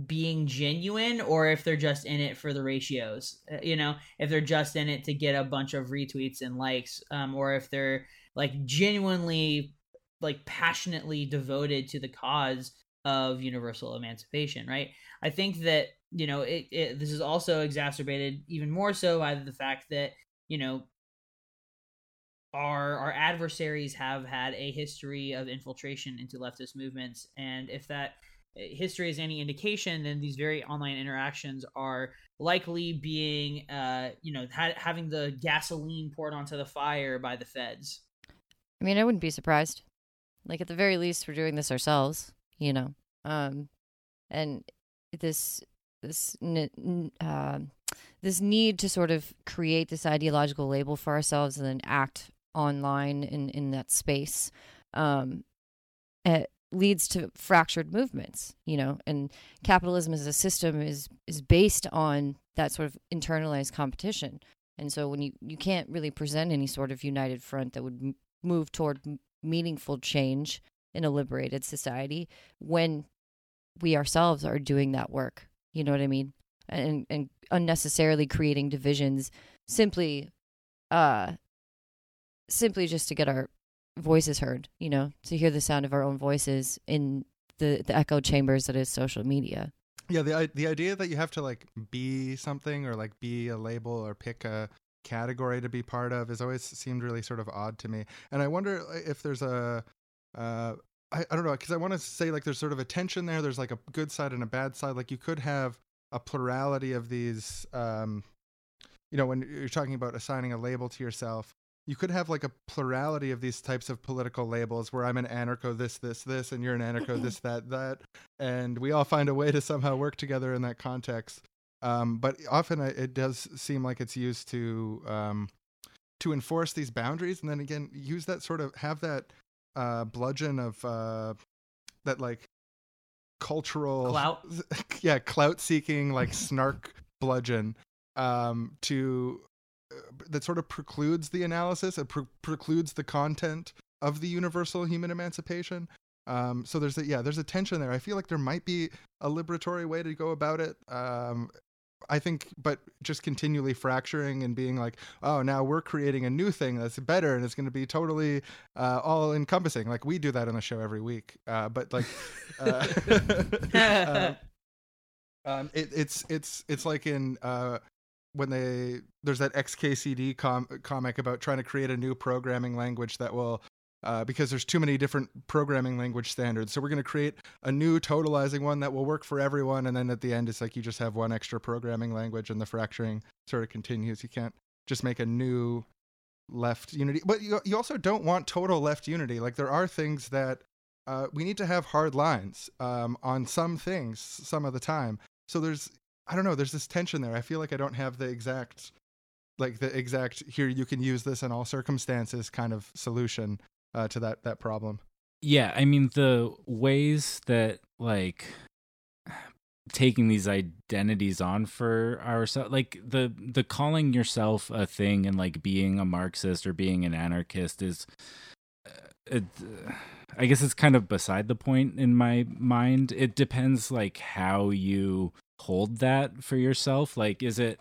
being genuine or if they're just in it for the ratios uh, you know if they're just in it to get a bunch of retweets and likes um or if they're like genuinely like passionately devoted to the cause of universal emancipation right i think that you know, it, it this is also exacerbated even more so by the fact that you know our our adversaries have had a history of infiltration into leftist movements, and if that eh, history is any indication, then these very online interactions are likely being, uh, you know, ha- having the gasoline poured onto the fire by the feds. I mean, I wouldn't be surprised. Like at the very least, we're doing this ourselves, you know. Um, and this this uh, this need to sort of create this ideological label for ourselves and then act online in in that space um, it leads to fractured movements you know and capitalism as a system is is based on that sort of internalized competition and so when you you can't really present any sort of united front that would m- move toward m- meaningful change in a liberated society when we ourselves are doing that work you know what I mean? And and unnecessarily creating divisions simply uh simply just to get our voices heard, you know, to hear the sound of our own voices in the the echo chambers that is social media. Yeah, the the idea that you have to like be something or like be a label or pick a category to be part of has always seemed really sort of odd to me. And I wonder if there's a uh, I, I don't know because I want to say like there's sort of a tension there. There's like a good side and a bad side. Like you could have a plurality of these. Um, you know, when you're talking about assigning a label to yourself, you could have like a plurality of these types of political labels where I'm an anarcho this this this and you're an anarcho this that that and we all find a way to somehow work together in that context um, but often it it does seem like it's used to um, to enforce these boundaries and then again use that sort of have that uh, bludgeon of uh, that like cultural Clout? yeah clout seeking like snark bludgeon um, to uh, that sort of precludes the analysis it pre- precludes the content of the universal human emancipation. Um, so there's a yeah there's a tension there. I feel like there might be a liberatory way to go about it. Um, i think but just continually fracturing and being like oh now we're creating a new thing that's better and it's going to be totally uh, all encompassing like we do that on the show every week uh, but like uh, uh, um, it, it's it's it's like in uh, when they there's that XKCD com- comic about trying to create a new programming language that will uh, because there's too many different programming language standards. So we're going to create a new totalizing one that will work for everyone. And then at the end, it's like you just have one extra programming language, and the fracturing sort of continues. You can't just make a new left unity, but you you also don't want total left unity. Like there are things that uh, we need to have hard lines um, on some things some of the time. So there's I don't know. There's this tension there. I feel like I don't have the exact like the exact here you can use this in all circumstances kind of solution uh, to that that problem. Yeah, I mean the ways that like taking these identities on for ourselves like the the calling yourself a thing and like being a marxist or being an anarchist is uh, it, uh, i guess it's kind of beside the point in my mind it depends like how you hold that for yourself like is it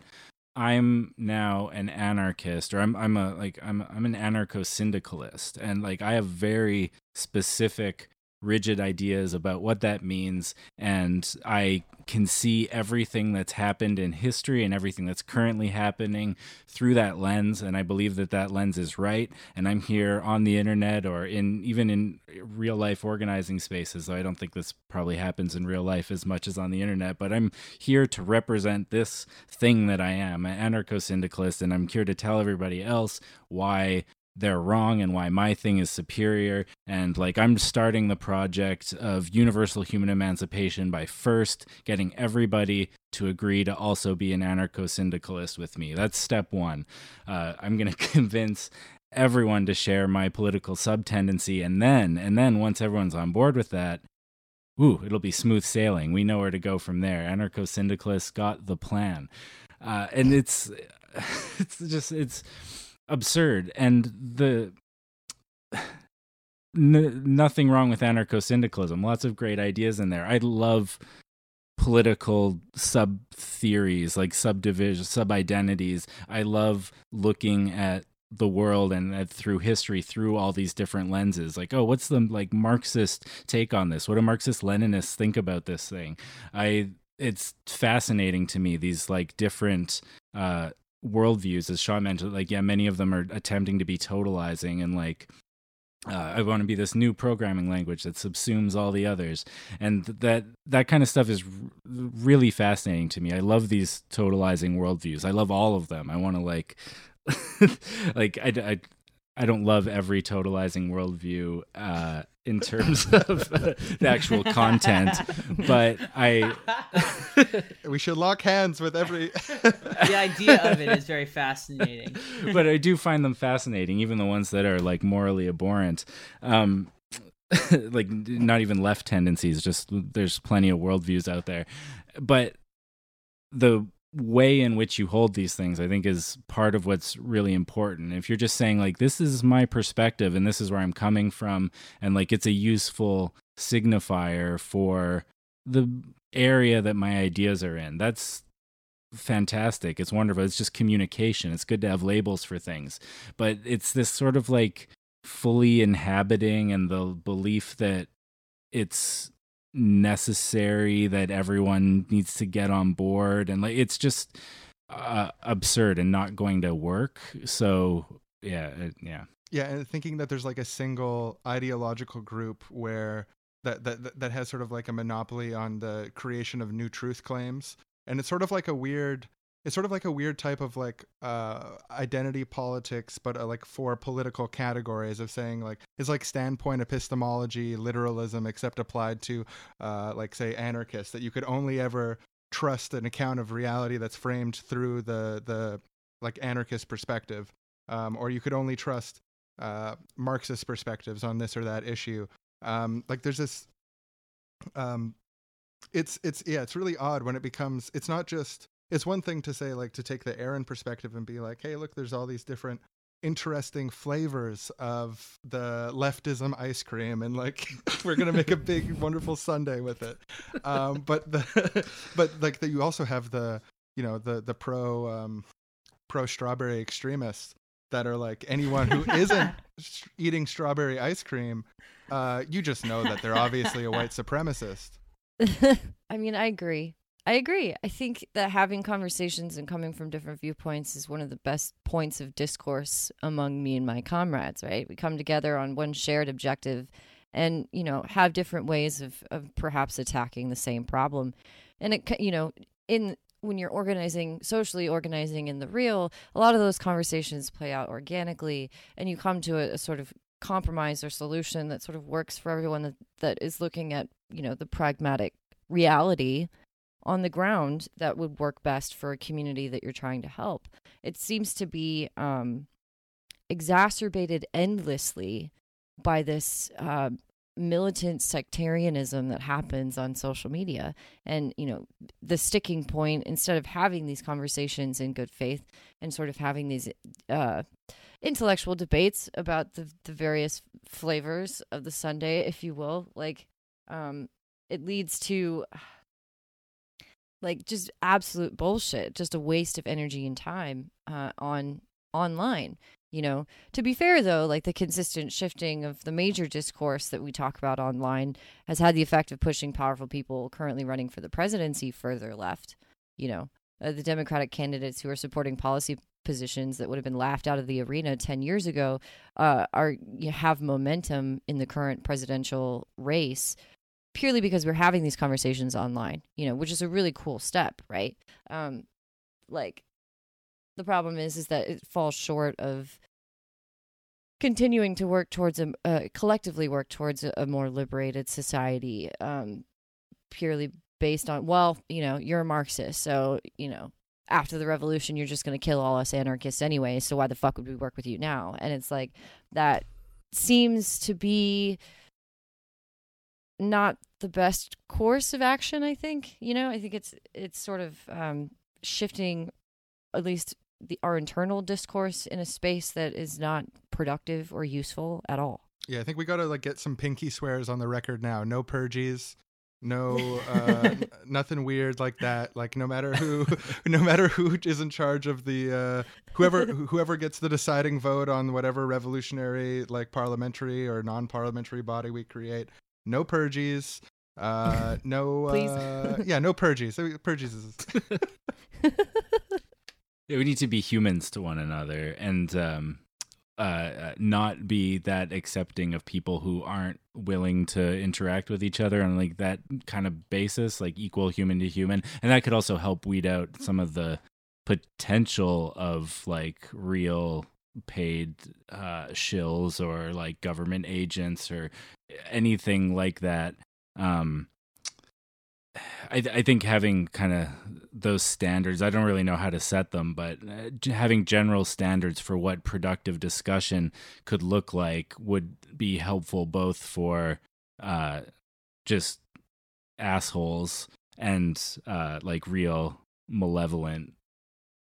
I'm now an anarchist or I'm I'm a like I'm I'm an anarcho syndicalist and like I have very specific rigid ideas about what that means and I can see everything that's happened in history and everything that's currently happening through that lens and I believe that that lens is right and I'm here on the internet or in even in real life organizing spaces though I don't think this probably happens in real life as much as on the internet but I'm here to represent this thing that I am an anarcho syndicalist and I'm here to tell everybody else why they're wrong and why my thing is superior. And like, I'm starting the project of universal human emancipation by first getting everybody to agree to also be an anarcho syndicalist with me. That's step one. Uh, I'm going to convince everyone to share my political subtendency. And then, and then once everyone's on board with that, ooh, it'll be smooth sailing. We know where to go from there. Anarcho syndicalists got the plan. Uh, and it's, it's just, it's, absurd. And the n- nothing wrong with anarcho syndicalism lots of great ideas in there. I love political sub theories like subdivision sub identities i love looking at the world and uh, through history through all these different lenses. Like oh what's the like marxist take on this? What do marxist leninists think about this thing? I it's fascinating to me these like different uh worldviews, as Sean mentioned, like yeah, many of them are attempting to be totalizing and like uh, I want to be this new programming language that subsumes all the others, and that that kind of stuff is r- really fascinating to me. I love these totalizing worldviews. I love all of them. I want to like, like I, I, I don't love every totalizing worldview uh, in terms of uh, the actual content, but I We should lock hands with every. the idea of it is very fascinating. but I do find them fascinating, even the ones that are like morally abhorrent. Um, like not even left tendencies, just there's plenty of worldviews out there. But the way in which you hold these things, I think, is part of what's really important. If you're just saying, like, this is my perspective and this is where I'm coming from, and like it's a useful signifier for the area that my ideas are in, that's fantastic. It's wonderful. It's just communication. It's good to have labels for things. But it's this sort of like fully inhabiting and the belief that it's necessary that everyone needs to get on board and like it's just uh, absurd and not going to work. So yeah, it, yeah. Yeah, and thinking that there's like a single ideological group where that that that has sort of like a monopoly on the creation of new truth claims, and it's sort of like a weird. It's sort of like a weird type of like uh, identity politics, but uh, like for political categories of saying like it's like standpoint epistemology, literalism, except applied to uh, like say anarchists. That you could only ever trust an account of reality that's framed through the the like anarchist perspective, um, or you could only trust uh, Marxist perspectives on this or that issue. Um, like there's this, um, it's it's yeah, it's really odd when it becomes. It's not just. It's one thing to say like to take the Aaron perspective and be like, hey, look, there's all these different interesting flavors of the leftism ice cream and like we're gonna make a big wonderful sundae with it um but the but like that you also have the you know the the pro um pro strawberry extremists that are like anyone who isn't eating strawberry ice cream uh you just know that they're obviously a white supremacist I mean, I agree. I agree. I think that having conversations and coming from different viewpoints is one of the best points of discourse among me and my comrades, right? We come together on one shared objective and, you know, have different ways of, of perhaps attacking the same problem. And it, you know, in when you're organizing socially organizing in the real a lot of those conversations play out organically and you come to a, a sort of compromise or solution that sort of works for everyone that, that is looking at you know the pragmatic reality on the ground that would work best for a community that you're trying to help. It seems to be um, exacerbated endlessly by this uh, militant sectarianism that happens on social media. And you know the sticking point instead of having these conversations in good faith and sort of having these uh intellectual debates about the the various flavors of the sundae, if you will like um it leads to like just absolute bullshit just a waste of energy and time uh on online you know? To be fair though like the consistent shifting of the major discourse that we talk about online has had the effect of pushing powerful people currently running for the presidency further left you know? Uh, the democratic candidates who are supporting policy positions that would have been laughed out of the arena 10 years ago uh, are you have momentum in the current presidential race purely because we're having these conversations online you know which is a really cool step right? Um like the problem is is that it falls short of continuing to work towards a uh, collectively work towards a, a more liberated society um purely based on well you know you're a marxist so you know after the revolution you're just going to kill all us anarchists anyway so why the fuck would we work with you now? And it's like that seems to be not the best course of action i think you know? I think it's it's sort of um shifting at least the our internal discourse in a space that is not productive or useful at all. Yeah i think we gotta like get some pinky swears on the record now. No purges no uh nothing weird like that. Like no matter who no matter who is in charge of the uh whoever whoever gets the deciding vote on whatever revolutionary like parliamentary or non-parliamentary body we create no purges uh no Please. uh yeah no purges So purges is Yeah, we need to be humans to one another and um, uh, uh, not be that accepting of people who aren't willing to interact with each other on like that kind of basis, like equal human to human. And that could also help weed out some of the potential of like real paid uh, shills or like government agents or anything like that. Um, I, I think having kind of those standards, I don't really know how to set them, but uh, having general standards for what productive discussion could look like would be helpful both for uh, just assholes and uh, like real malevolent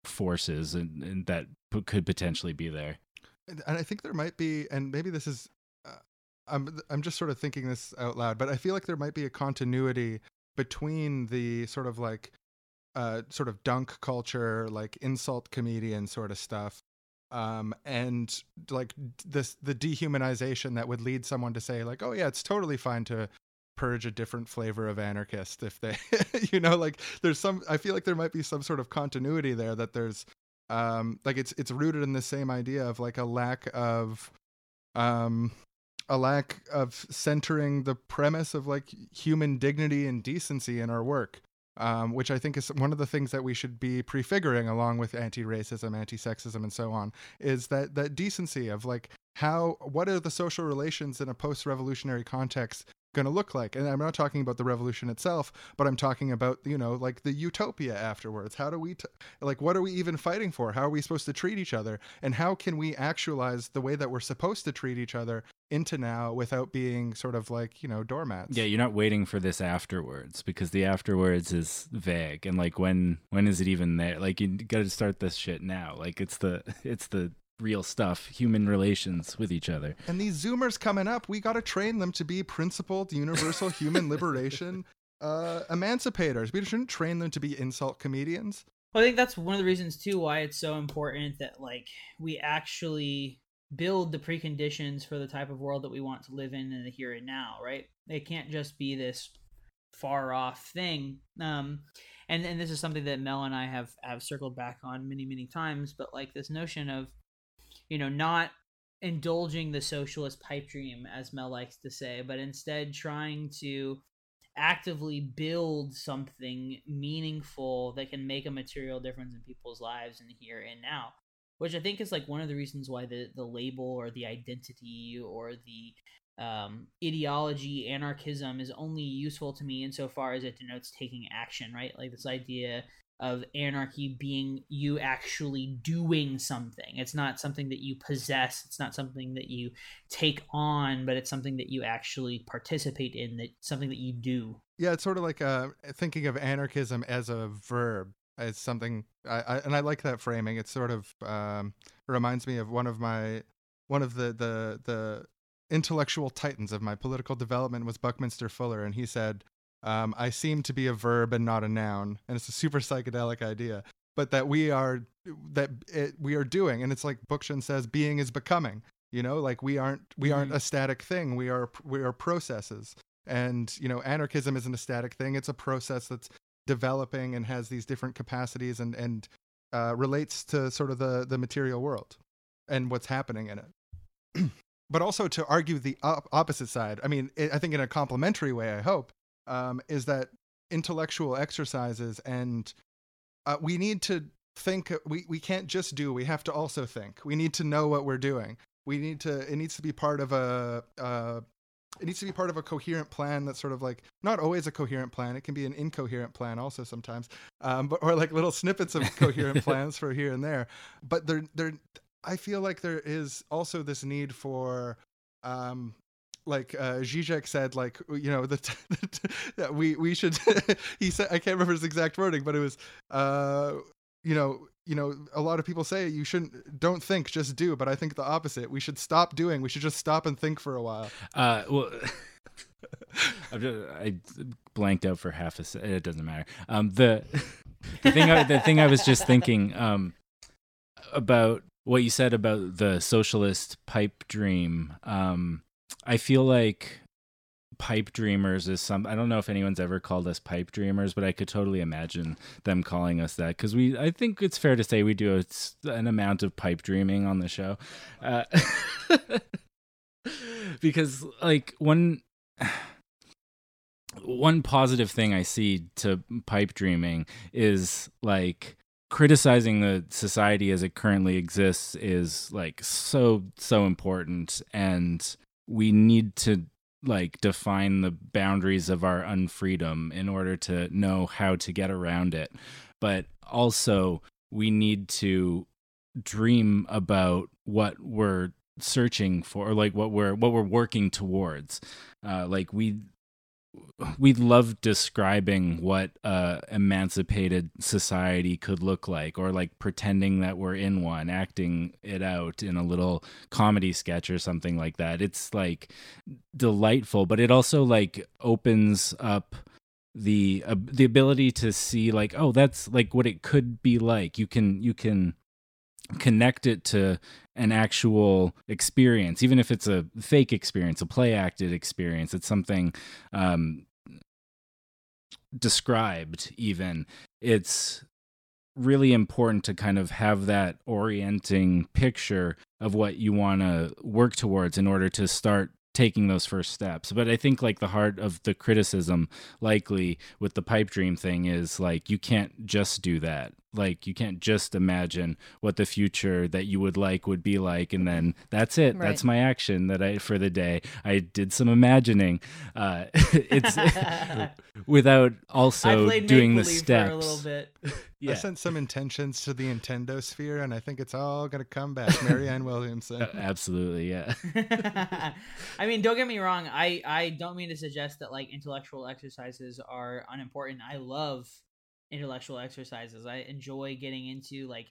forces and, and that could potentially be there. and I think there might be, and maybe this is, uh, I'm I'm just sort of thinking this out loud, but I feel like there might be a continuity between the sort of like, uh, sort of dunk culture, like insult comedian sort of stuff, um, and like this the dehumanization that would lead someone to say like, oh yeah, it's totally fine to purge a different flavor of anarchist if they you know like there's some i feel like there might be some sort of continuity there that there's um like it's it's rooted in the same idea of like a lack of um a lack of centering the premise of like human dignity and decency in our work um, which I think is one of the things that we should be prefiguring along with anti-racism, anti-sexism, and so on, is that that decency of like how what are the social relations in a post-revolutionary context going to look like. And i'm not talking about the revolution itself but i'm talking about you know like the utopia afterwards. How do we t- like what are we even fighting for? How are we supposed to treat each other? And how can we actualize the way that we're supposed to treat each other into now without being sort of like you know doormats? Yeah, you're not waiting for this afterwards because the afterwards is vague. And like when when is it even there? Like you got to start this shit now. Like it's the it's the real stuff, human relations with each other. and these zoomers coming up we got to train them to be principled universal human liberation uh emancipators we shouldn't train them to be insult comedians Well, I think that's one of the reasons too why it's so important that like we actually build the preconditions for the type of world that we want to live in in the here and now, right? It can't just be this far off thing. Um and and this is something that Mel and I have have circled back on many many times, but like this notion of you know not indulging the socialist pipe dream as Mel likes to say, but instead trying to actively build something meaningful that can make a material difference in people's lives in here and now which i think is like one of the reasons why the the label or the identity or the um, ideology anarchism is only useful to me insofar as it denotes taking action right? Like this idea of anarchy being you actually doing something. It's not something that you possess. It's not something that you take on but it's something that you actually participate in that something that you do. Yeah, it's sort of like uh, thinking of anarchism as a verb, as something, I, I, and I like that framing. It sort of um, reminds me of one of my, one of the the the intellectual titans of my political development was Buckminster Fuller, and he said, um, "I seem to be a verb and not a noun," and it's a super psychedelic idea, but that we are that it, we are doing, and it's like Bookchin says, being is becoming. You know, like we aren't we aren't a static thing. We are we are processes and you know anarchism isn't a static thing it's a process that's developing and has these different capacities and and uh, relates to sort of the the material world and what's happening in it but also to argue the op- opposite side i mean i i think in a complementary way i hope um, is that intellectual exercises and uh, we need to think we, we can't just do we have to also think. We need to know what we're doing. We need to it needs to be part of a, uh it needs to be part of a coherent plan that's sort of like not always a coherent plan it can be an incoherent plan also sometimes um, but or like little snippets of coherent plans for here and there. But there there i feel like there is also this need for um like uh Zizek said like you know the t- that we we should he said I can't remember his exact wording but it was uh you know you know a lot of people say you shouldn't don't think just do but I think the opposite we should stop doing we should just stop and think for a while Uh, well, just, I blanked out for half a. se- It doesn't matter. Um, the the thing I, the thing I was just thinking um about what you said about the socialist pipe dream. Um, I feel like pipe dreamers is some. I don't know if anyone's ever called us pipe dreamers, but I could totally imagine them calling us that because we. I think it's fair to say we do a, an amount of pipe dreaming on the show. Uh, because like one one positive thing I see to pipe dreaming is like criticizing the society as it currently exists is like so so important and we need to like define the boundaries of our unfreedom in order to know how to get around it. But also we need to dream about what we're searching for like what we're what we're working towards. Uh like we we love describing what uh emancipated society could look like or like pretending that we're in one acting it out in a little comedy sketch or something like that. It's like delightful but it also like opens up the uh, the ability to see like oh that's like what it could be like. You can you can connect it to an actual experience, even if it's a fake experience, a play acted experience. It's something um, described, even. It's really important to kind of have that orienting picture of what you want to work towards in order to start taking those first steps. But I think like the heart of the criticism likely with the pipe dream thing is like you can't just do that. Like you can't just imagine what the future that you would like would be like and then that's it. Right. That's my action that I for the day. I did some imagining. Uh it's without also doing the steps. for a little bit. I sent some intentions to the Nintendo sphere, and I think it's all gonna come back. Marianne Williamson. Uh, absolutely, yeah. I mean, don't get me wrong. I I don't mean to suggest that like intellectual exercises are unimportant. I love intellectual exercises. I enjoy getting into like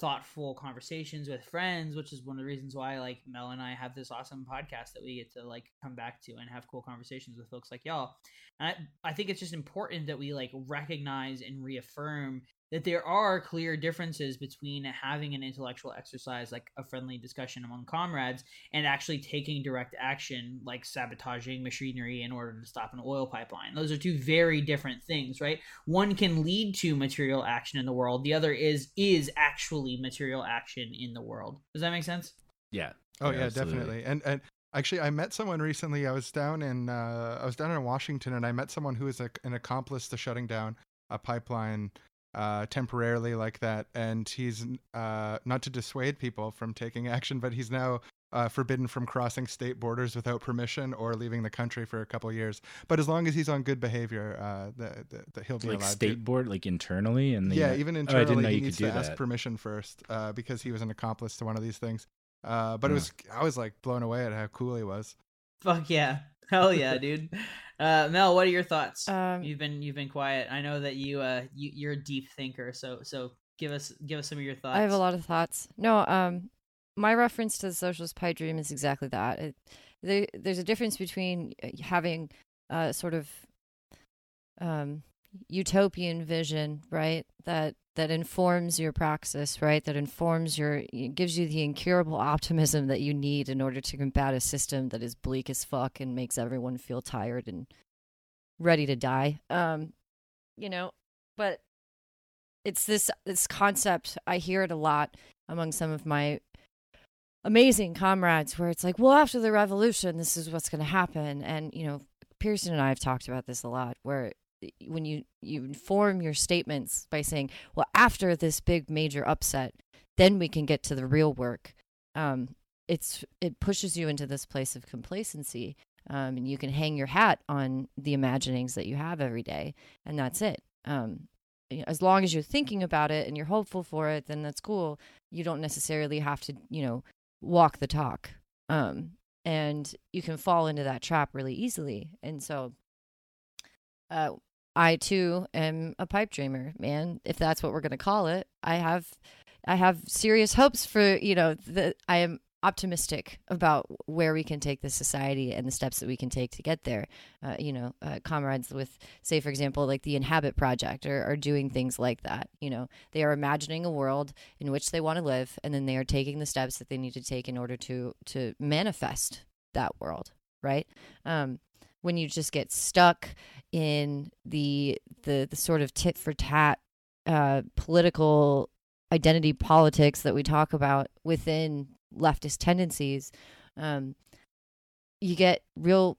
thoughtful conversations with friends, which is one of the reasons why like Mel and I have this awesome podcast that we get to like come back to and have cool conversations with folks like y'all. And I, I think it's just important that we like recognize and reaffirm that there are clear differences between having an intellectual exercise like a friendly discussion among comrades and actually taking direct action like sabotaging machinery in order to stop an oil pipeline those are two very different things right one can lead to material action in the world the other is is actually material action in the world does that make sense Yeah. Oh yeah, absolutely. definitely. And and actually, I met someone recently. I was down in uh, I was down in Washington, and I met someone who is a, an accomplice to shutting down a pipeline uh, temporarily like that. And he's uh, not to dissuade people from taking action, but he's now. Uh, forbidden from crossing state borders without permission or leaving the country for a couple years. But as long as he's on good behavior, uh, the, the, the, he'll be Like allowed state to. board, like internally, and the, Yeah, even Oh, I internally, didn't know he you needs could do to ask that. permission first uh, because he was an accomplice to one of these things. Uh, but it Hmm. was I was like blown away at how cool he was. fuck yeah hell yeah dude uh mel what are your thoughts Um, you've been you've been quiet i know that you uh you, you're a deep thinker so so give us give us some of your thoughts I have a lot of thoughts. No, um, my reference to the socialist pie dream is exactly that. It, there, there's a difference between uh, having a sort of um, utopian vision, right? That that informs your praxis, right? That informs your, gives you the incurable optimism that you need in order to combat a system that is bleak as fuck and makes everyone feel tired and ready to die. Um, you know, but it's this this concept i hear it a lot among some of my amazing comrades where it's like well after the revolution this is what's going to happen and you know pearson and i have talked about this a lot where when you you inform your statements by saying well after this big major upset then we can get to the real work um it's it pushes you into this place of complacency um, and you can hang your hat on the imaginings that you have every day and that's it um, as long as you're thinking about it and you're hopeful for it, then that's cool. You don't necessarily have to, you know, walk the talk. Um, and you can fall into that trap really easily. And so, uh, I too am a pipe dreamer, man. If that's what we're gonna call it, I have, I have serious hopes for you know that I am optimistic about where we can take the society and the steps that we can take to get there. Uh, you know, uh, comrades with, say, for example, like the Inhabit Project are, are doing things like that. You know, they are imagining a world in which they want to live, and then they are taking the steps that they need to take in order to to manifest that world. Right. Um, when you just get stuck in the the the sort of tit for tat uh, political identity politics that we talk about within leftist tendencies, um, you get real,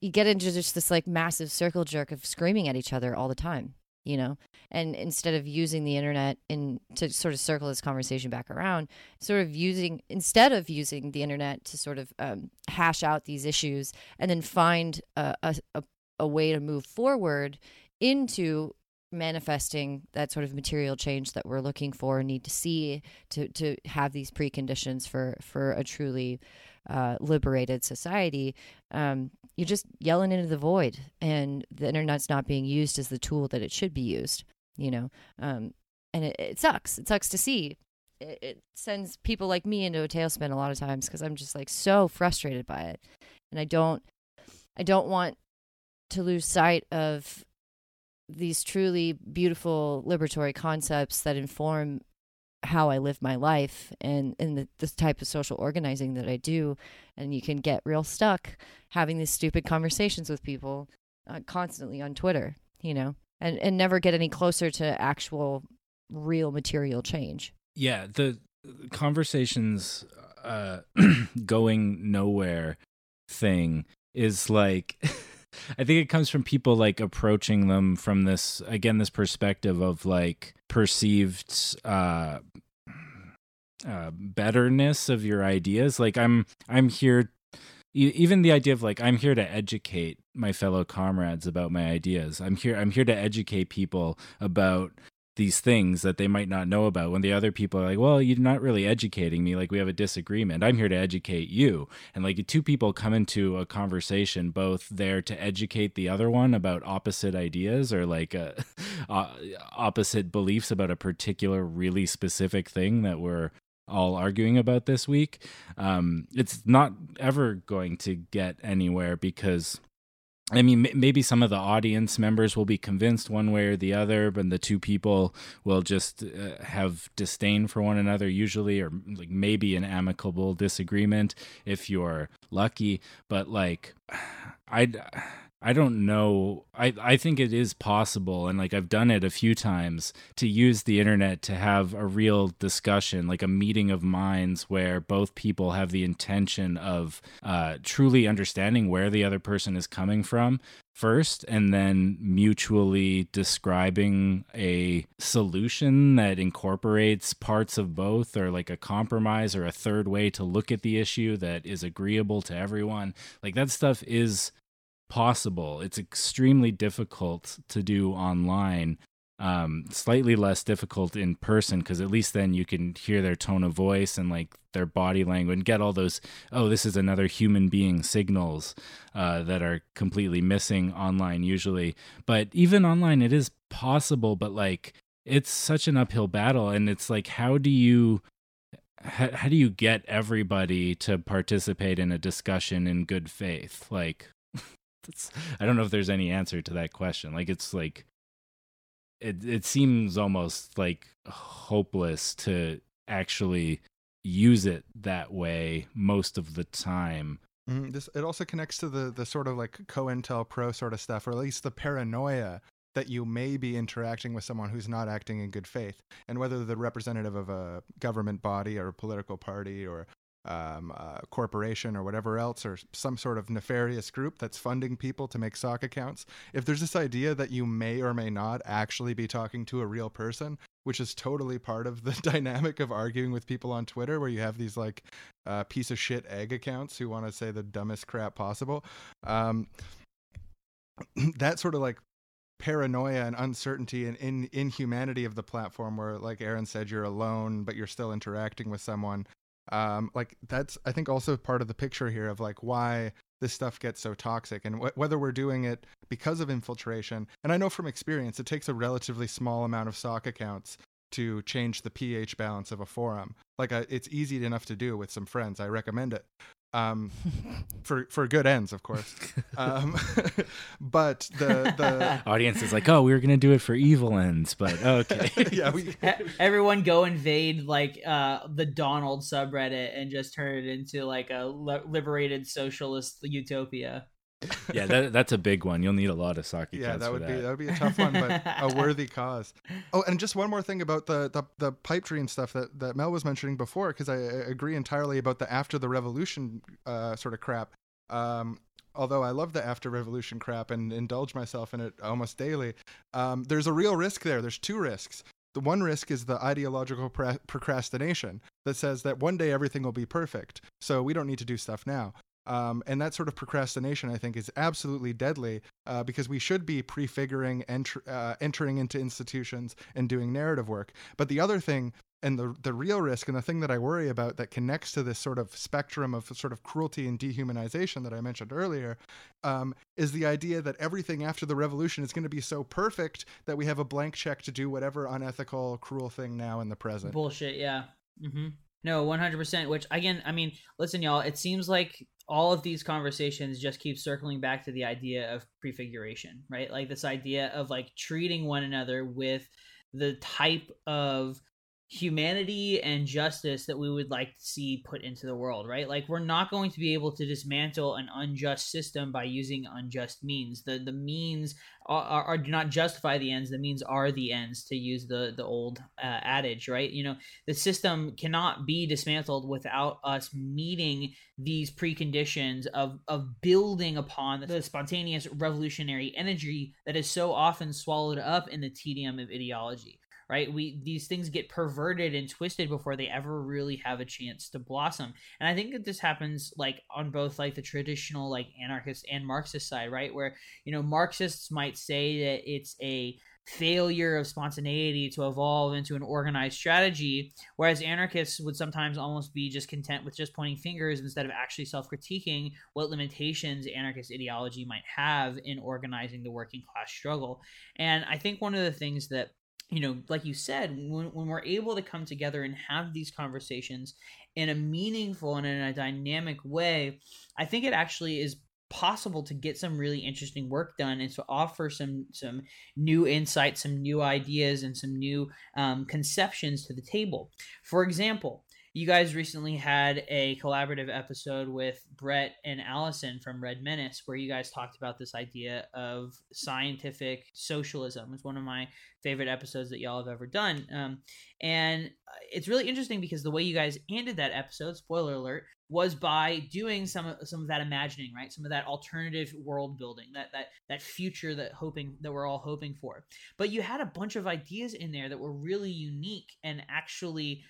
you get into just this like massive circle jerk of screaming at each other all the time, you know. And instead of using the internet in to sort of circle this conversation back around, sort of using instead of using the internet to sort of um, hash out these issues and then find a, a, a, way to move forward into manifesting that sort of material change that we're looking for and need to see to to have these preconditions for for a truly uh, liberated society um, you're just yelling into the void and the internet's not being used as the tool that it should be used you know? Um, and it, it sucks. It sucks to see. It, it sends people like me into a tailspin a lot of times because i'm just like so frustrated by it. And i don't i don't want to lose sight of these truly beautiful liberatory concepts that inform how I live my life and and the, this type of social organizing that I do, and you can get real stuck having these stupid conversations with people uh, constantly on Twitter, you know, and and never get any closer to actual real material change. Yeah, the conversations uh going nowhere thing is like I think it comes from people like approaching them from this again this perspective of like perceived uh uh betterness of your ideas like I'm I'm here even the idea of like I'm here to educate my fellow comrades about my ideas. I'm here I'm here to educate people about these things that they might not know about when the other people are like well you're not really educating me. Like we have a disagreement. I'm here to educate you. And like two people come into a conversation both there to educate the other one about opposite ideas or like uh, uh, opposite beliefs about a particular really specific thing that we're all arguing about this week. Um it's not ever going to get anywhere because I mean, maybe some of the audience members will be convinced one way or the other, but the two people will just uh, have disdain for one another, usually, or like maybe an amicable disagreement if you're lucky. But like, I. I don't know. I, I think it is possible, and like I've done it a few times, to use the internet to have a real discussion, like a meeting of minds where both people have the intention of uh, truly understanding where the other person is coming from first, and then mutually describing a solution that incorporates parts of both, or like a compromise or a third way to look at the issue that is agreeable to everyone. Like that stuff is possible. It's extremely difficult to do online. Um, slightly less difficult in person because at least then you can hear their tone of voice and like their body language and get all those oh this is another human being signals uh, that are completely missing online usually. But even online, it is possible, but like it's such an uphill battle, and it's like how do you how, how do you get everybody to participate in a discussion in good faith like that's, I don't know if there's any answer to that question. Like it's like it it seems almost like hopeless to actually use it that way most of the time. Mhm, This it also connects to the the sort of like COINTELPRO sort of stuff, or at least the paranoia that you may be interacting with someone who's not acting in good faith, and whether they're representative of a government body or a political party or um, corporation or whatever else, or some sort of nefarious group that's funding people to make sock accounts. If there's this idea that you may or may not actually be talking to a real person, which is totally part of the dynamic of arguing with people on Twitter, where you have these like uh, piece of shit egg accounts who want to say the dumbest crap possible. Um, that sort of like paranoia and uncertainty and in inhumanity of the platform, where like Aaron said, you're alone, but you're still interacting with someone. Um, like that's I think also part of the picture here of like why this stuff gets so toxic and wh- whether we're doing it because of infiltration. And I know from experience, it takes a relatively small amount of sock accounts to change the pH balance of a forum. Like uh it's easy enough to do with some friends. I recommend it. Um, for for good ends, of course. Um, but the the Audience is like, oh, we were gonna do it for evil ends, but okay. yeah we Everyone go invade like uh the Donald subreddit and just turn it into like a liberated socialist utopia. Yeah, that, that's a big one. You'll need a lot of sake yeah cats that for would that. be that. would be a tough one but a worthy cause. Oh and just one more thing about the the, the pipe dream stuff that that mel was mentioning before because i I agree entirely about the after the revolution uh sort of crap. Um although i love the after revolution crap and indulge myself in it almost daily um there's a real risk there. There's two risks. The one risk is the ideological pra- procrastination that says that one day everything will be perfect so we don't need to do stuff now um, and that sort of procrastination, I think, is absolutely deadly uh, because we should be prefiguring, uh, entering into institutions and doing narrative work. But the other thing, and the the real risk, and the thing that I worry about that connects to this sort of spectrum of sort of cruelty and dehumanization that I mentioned earlier, um, is the idea that everything after the revolution is going to be so perfect that we have a blank check to do whatever unethical, cruel thing now in the present. Bullshit, yeah. Mm hmm No, one hundred percent. Which again, I mean, listen, y'all. It seems like all of these conversations just keep circling back to the idea of prefiguration, right? Like this idea of like treating one another with the type of humanity and justice that we would like to see put into the world, right? Like we're not going to be able to dismantle an unjust system by using unjust means. The the means are, are, are do not justify the ends. The means are the ends, to use the the old uh, adage, right? You know, the system cannot be dismantled without us meeting these preconditions of of building upon the spontaneous revolutionary energy that is so often swallowed up in the tedium of ideology right? We these things get perverted and twisted before they ever really have a chance to blossom. And i think that this happens like on both like the traditional like anarchist and marxist side right? Where you know marxists might say that it's a failure of spontaneity to evolve into an organized strategy whereas anarchists would sometimes almost be just content with just pointing fingers instead of actually self-critiquing what limitations anarchist ideology might have in organizing the working class struggle. And i think one of the things that you know, like you said, when, when we're able to come together and have these conversations in a meaningful and in a dynamic way, I think it actually is possible to get some really interesting work done and to offer some some new insights some new ideas and some new um, conceptions to the table. For example you guys recently had a collaborative episode with Brett and Alyson from Red Menace, where you guys talked about this idea of scientific socialism. It's one of my favorite episodes that y'all have ever done. Um, and it's really interesting because the way you guys ended that episode, spoiler alert, was by doing some of some of that imagining, right? Some of that alternative world building, that that that future that hoping that we're all hoping for. But you had a bunch of ideas in there that were really unique and actually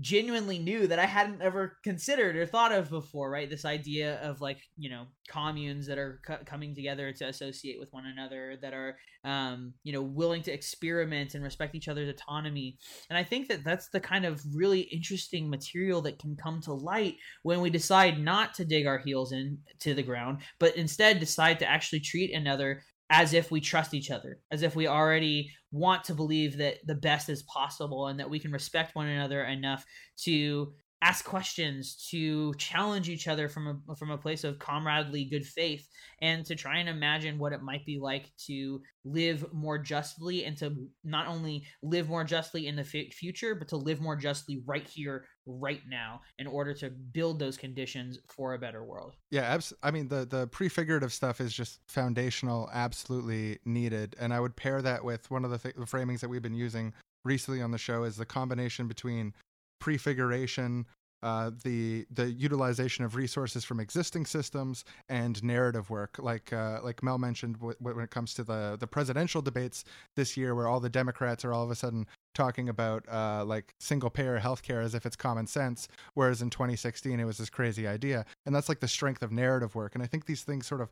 genuinely new that I hadn't ever considered or thought of before, right? This idea of like, you know, communes that are co- coming together to associate with one another, that are, um, you know, willing to experiment and respect each other's autonomy. And I think that that's the kind of really interesting material that can come to light when we decide not to dig our heels into the ground, but instead decide to actually treat another as if we trust each other, as if we already want to believe that the best is possible and that we can respect one another enough to ask questions to challenge each other from a from a place of comradely good faith and to try and imagine what it might be like to live more justly and to not only live more justly in the f- future but to live more justly right here right now in order to build those conditions for a better world. Yeah, abs- I mean the the prefigurative stuff is just foundational, absolutely needed, and I would pair that with one of the, th- the framings that we've been using recently on the show is the combination between prefiguration, uh, the the utilization of resources from existing systems, and narrative work, like uh, like Mel mentioned w- when it comes to the the presidential debates this year, where all the Democrats are all of a sudden talking about uh, like single payer healthcare as if it's common sense, whereas in 2016 it was this crazy idea, and that's like the strength of narrative work. And I think these things sort of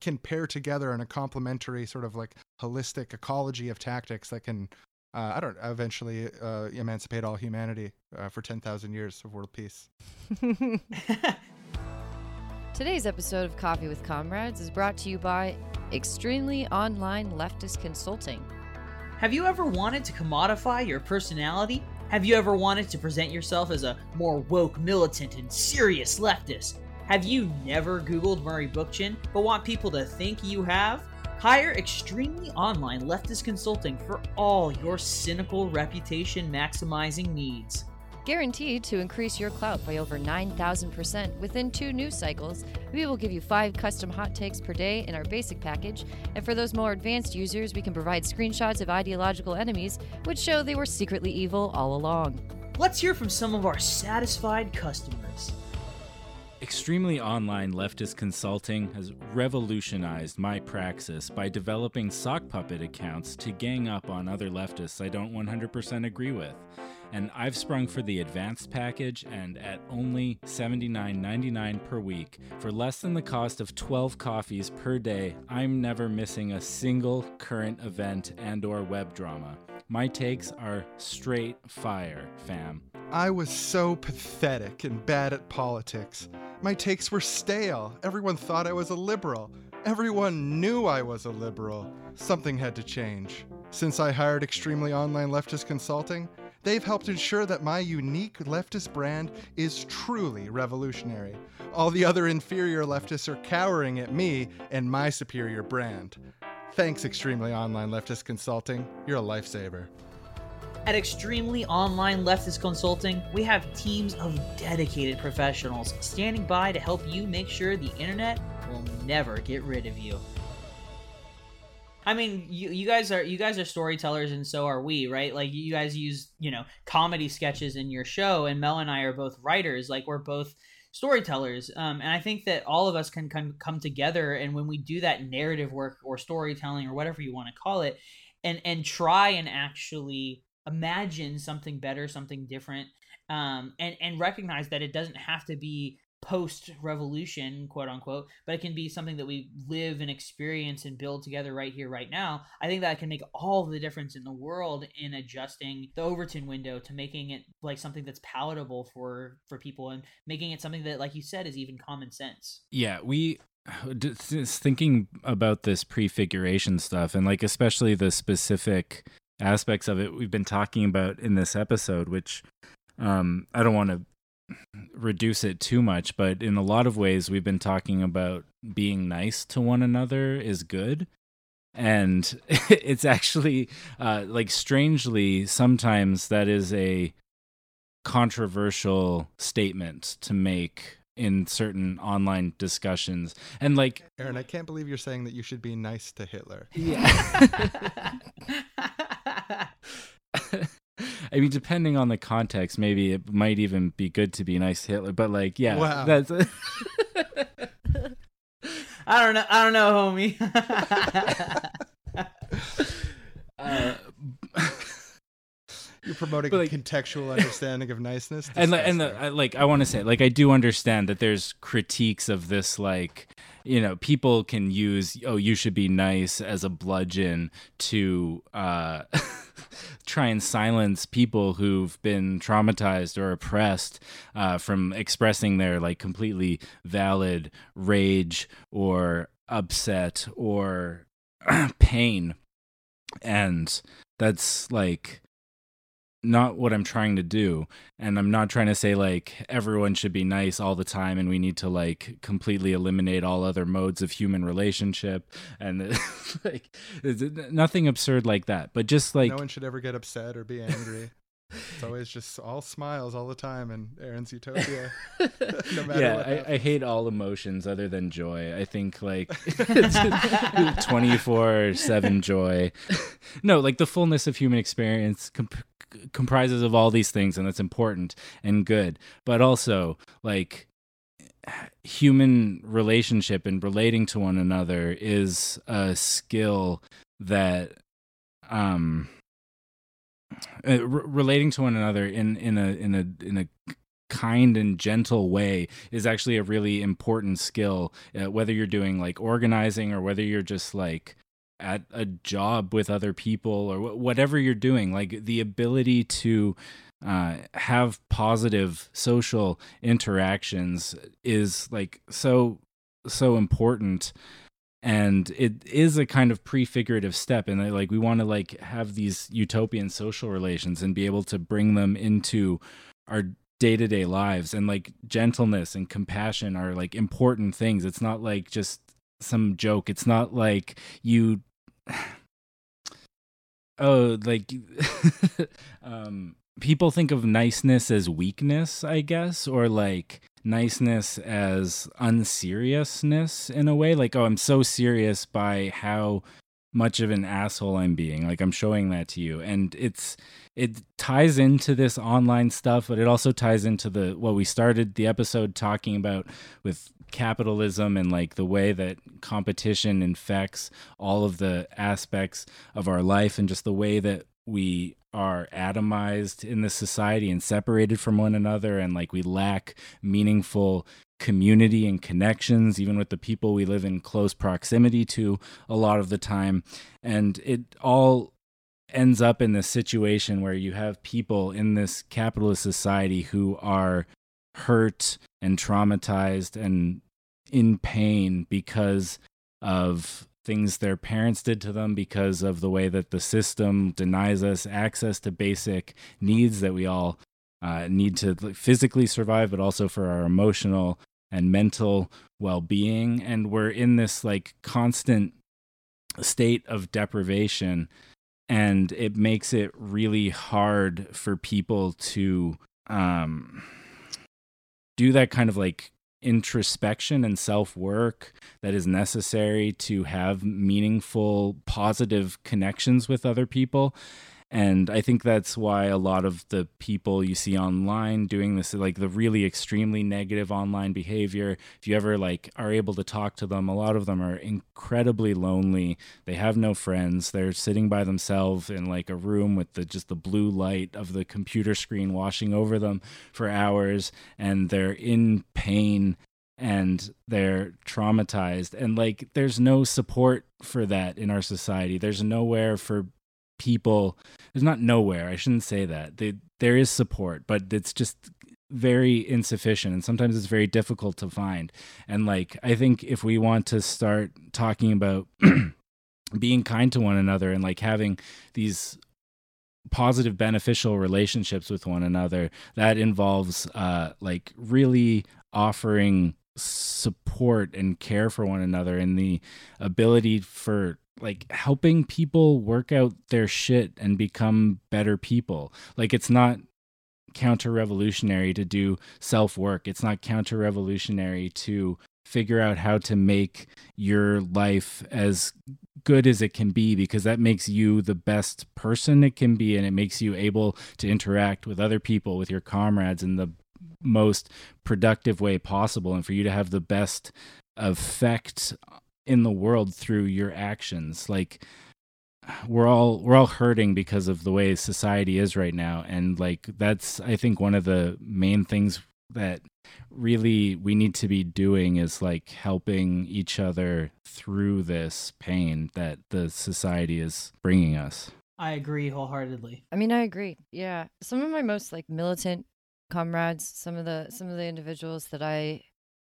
can pair together in a complementary sort of like holistic ecology of tactics that can uh, I don't eventually uh, emancipate all humanity uh, for 10,000 years of world peace. Today's episode of Coffee with Comrades is brought to you by Extremely Online Leftist Consulting. Have you ever wanted to commodify your personality? Have you ever wanted to present yourself as a more woke, militant, and serious leftist? Have you never Googled Murray Bookchin but want people to think you have? Hire Extremely Online Leftist Consulting for all your cynical reputation maximizing needs. Guaranteed to increase your clout by over 9,000% within two news cycles, we will give you five custom hot takes per day in our basic package. And for those more advanced users, we can provide screenshots of ideological enemies which show they were secretly evil all along. Let's hear from some of our satisfied customers. Extremely Online Leftist Consulting has revolutionized my praxis by developing sock puppet accounts to gang up on other leftists I don't 100% agree with. And I've sprung for the advanced package and at only $79.99 per week, for less than the cost of 12 coffees per day, I'm never missing a single current event and or web drama. My takes are straight fire, fam. I was so pathetic and bad at politics. My takes were stale. Everyone thought I was a liberal. Everyone knew I was a liberal. Something had to change. Since I hired Extremely Online Leftist Consulting, they've helped ensure that my unique leftist brand is truly revolutionary. All the other inferior leftists are cowering at me and my superior brand. Thanks, Extremely Online Leftist Consulting. You're a lifesaver. At Extremely Online Leftist Consulting, we have teams of dedicated professionals standing by to help you make sure the internet will never get rid of you. I mean, you, you guys are you guys are storytellers, and so are we, right? Like you guys use you know comedy sketches in your show, and Mel and I are both writers. Like we're both storytellers, um, and I think that all of us can come come together, and when we do that narrative work or storytelling or whatever you want to call it, and and try and actually imagine something better, something different, um, and and recognize that it doesn't have to be post revolution quote unquote but it can be something that we live and experience and build together right here right now i think that can make all the difference in the world in adjusting the overton window to making it like something that's palatable for for people and making it something that like you said is even common sense. Yeah, we just thinking about this prefiguration stuff and like especially the specific aspects of it we've been talking about in this episode which um I don't want to reduce it too much but in a lot of ways we've been talking about being nice to one another is good. And it's actually uh like strangely sometimes that is a controversial statement to make in certain online discussions. And like Aaron, I can't believe you're saying that you should be nice to Hitler. I mean, depending on the context, maybe it might even be good to be nice to Hitler. But like, yeah, Wow. that's i don't know i don't know homie uh, You're promoting like- a contextual understanding of niceness. and like, and the, I, like, I want to say, like, I do understand that there's critiques of this, like, you know, people can use, oh, you should be nice as a bludgeon to uh, try and silence people who've been traumatized or oppressed uh, from expressing their like completely valid rage or upset or pain, and that's like not what I'm trying to do. And I'm not trying to say like everyone should be nice all the time and we need to like completely eliminate all other modes of human relationship and like nothing absurd like that. But just like no one should ever get upset or be angry. it's always just all smiles all the time in Aaron's Utopia. no matter yeah, what I, I hate all emotions other than joy. I think like twenty four seven joy. No, like the fullness of human experience comp- comprises of all these things, and that's important and good. But also like human relationship and relating to one another is a skill that um uh, re- relating to one another in in a in a in a kind and gentle way is actually a really important skill uh, whether you're doing like organizing or whether you're just like at a job with other people or wh- whatever you're doing like the ability to uh, have positive social interactions is like so so important and it is a kind of prefigurative step and like we want to like have these utopian social relations and be able to bring them into our day-to-day lives. And like gentleness and compassion are like important things. It's not like just some joke. It's not like you oh like um people think of niceness as weakness i guess or like niceness as unseriousness in a way? Like oh i'm so serious by how much of an asshole i'm being. Like i'm showing that to you. And it's it ties into this online stuff but it also ties into the what we started the episode talking about with capitalism and like the way that competition infects all of the aspects of our life and just the way that we are atomized in this society and separated from one another and like we lack meaningful community and connections even with the people we live in close proximity to a lot of the time. And it all ends up in this situation where you have people in this capitalist society who are hurt and traumatized and in pain because of things their parents did to them because of the way that the system denies us access to basic needs that we all uh, need to physically survive but also for our emotional and mental well-being. And we're in this like constant state of deprivation and it makes it really hard for people to um do that kind of like introspection and self work that is necessary to have meaningful, positive connections with other people. And I think that's why a lot of the people you see online doing this, like the really extremely negative online behavior, if you ever like are able to talk to them, a lot of them are incredibly lonely. They have no friends. They're sitting by themselves in like a room with the just the blue light of the computer screen washing over them for hours, and they're in pain and they're traumatized and like there's no support for that in our society there's nowhere for people there's not nowhere i shouldn't say that they, there is support but it's just very insufficient and sometimes it's very difficult to find. And like i think if we want to start talking about being kind to one another and like having these positive beneficial relationships with one another that involves uh like really offering support and care for one another and the ability for like helping people work out their shit and become better people. Like it's not counter revolutionary to do self work. It's not counter revolutionary to figure out how to make your life as good as it can be because that makes you the best person it can be and it makes you able to interact with other people with your comrades in the most productive way possible and for you to have the best effect in the world through your actions like we're all we're all hurting because of the way society is right now and like that's i think one of the main things that really we need to be doing is like helping each other through this pain that the society is bringing us I agree wholeheartedly. I mean, I agree. Yeah, some of my most like militant comrades, some of the some of the individuals that I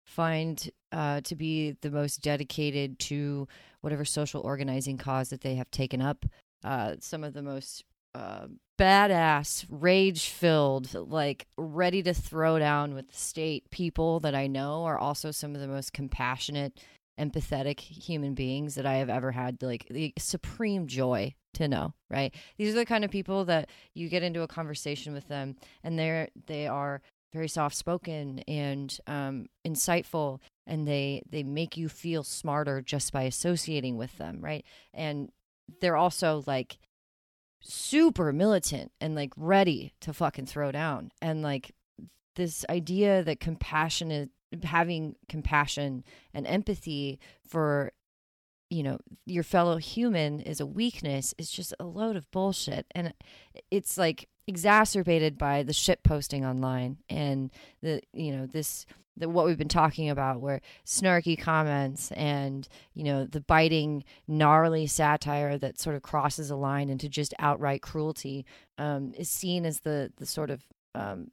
find uh, to be the most dedicated to whatever social organizing cause that they have taken up. Uh, some of the most uh, badass, rage filled, like ready to throw down with the state people that I know are also some of the most compassionate, empathetic human beings that I have ever had. Like the supreme joy to know, right? These are the kind of people that you get into a conversation with them and they're, they are very soft spoken and um, insightful and they they make you feel smarter just by associating with them right? And they're also like super militant and like ready to fucking throw down. And like this idea that compassion is having compassion and empathy for you know your fellow human is a weakness is just a load of bullshit. And it's like exacerbated by the shit posting online and the you know this the, what we've been talking about where snarky comments and you know the biting gnarly satire that sort of crosses a line into just outright cruelty um, is seen as the the sort of um,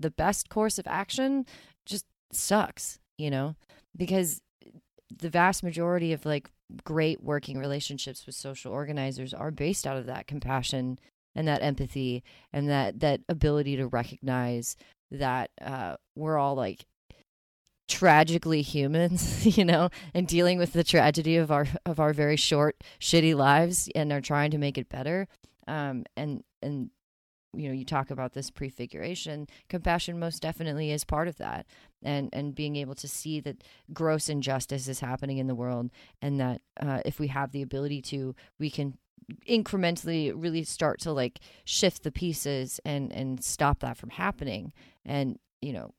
the best course of action just sucks you know? Because the vast majority of like great working relationships with social organizers are based out of that compassion and that empathy and that that ability to recognize that uh, we're all like tragically humans, you know, and dealing with the tragedy of our of our very short, shitty lives, and are trying to make it better. Um, and and you know, you talk about this prefiguration. Compassion most definitely is part of that, and and being able to see that gross injustice is happening in the world, and that uh, if we have the ability to, we can incrementally really start to like shift the pieces and and stop that from happening and you know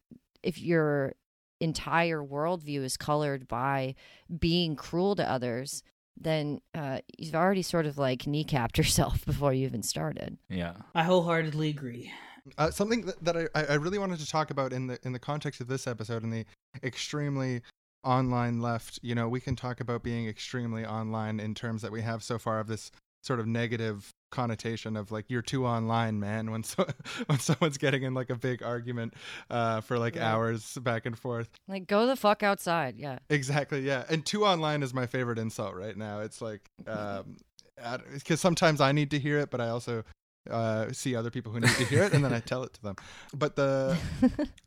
if your entire worldview is colored by being cruel to others then uh, you've already sort of like kneecapped yourself before you even started yeah I wholeheartedly agree. Uh, something that, that I, I really wanted to talk about in the in the context of this episode and the extremely online left. You know, we can talk about being extremely online in terms that we have so far of this sort of negative connotation of like you're too online man when so when someone's getting in like a big argument uh for like Right. hours back and forth. Like go the fuck outside yeah. Exactly yeah. And too online is my favorite insult right now. It's like um because sometimes i need to hear it but i also uh see other people who need to hear it and then i tell it to them. But the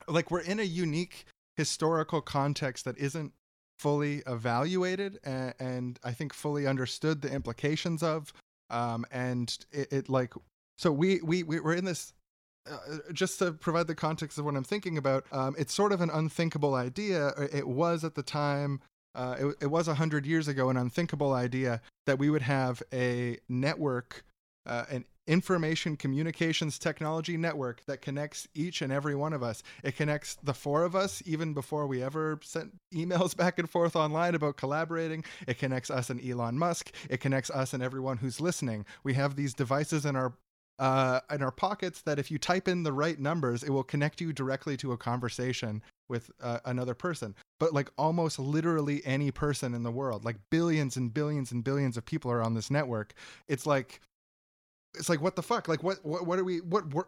like we're in a unique historical context that isn't fully evaluated and, and I think fully understood the implications of um, and it, it like so we we we we're in this. Uh, just to provide the context of what I'm thinking about, um, it's sort of an unthinkable idea. It was at the time. Uh, it, it was a hundred years ago an unthinkable idea that we would have a network, uh, an information communications technology network that connects each and every one of us. It connects the four of us even before we ever sent emails back and forth online about collaborating. It connects us and Elon Musk. It connects us and everyone who's listening. We have these devices in our uh, in our pockets that if you type in the right numbers, it will connect you directly to a conversation with uh, another person. But like almost literally any person in the world, like billions and billions and billions of people are on this network. It's like it's like what the fuck? Like what what, what are we what, what,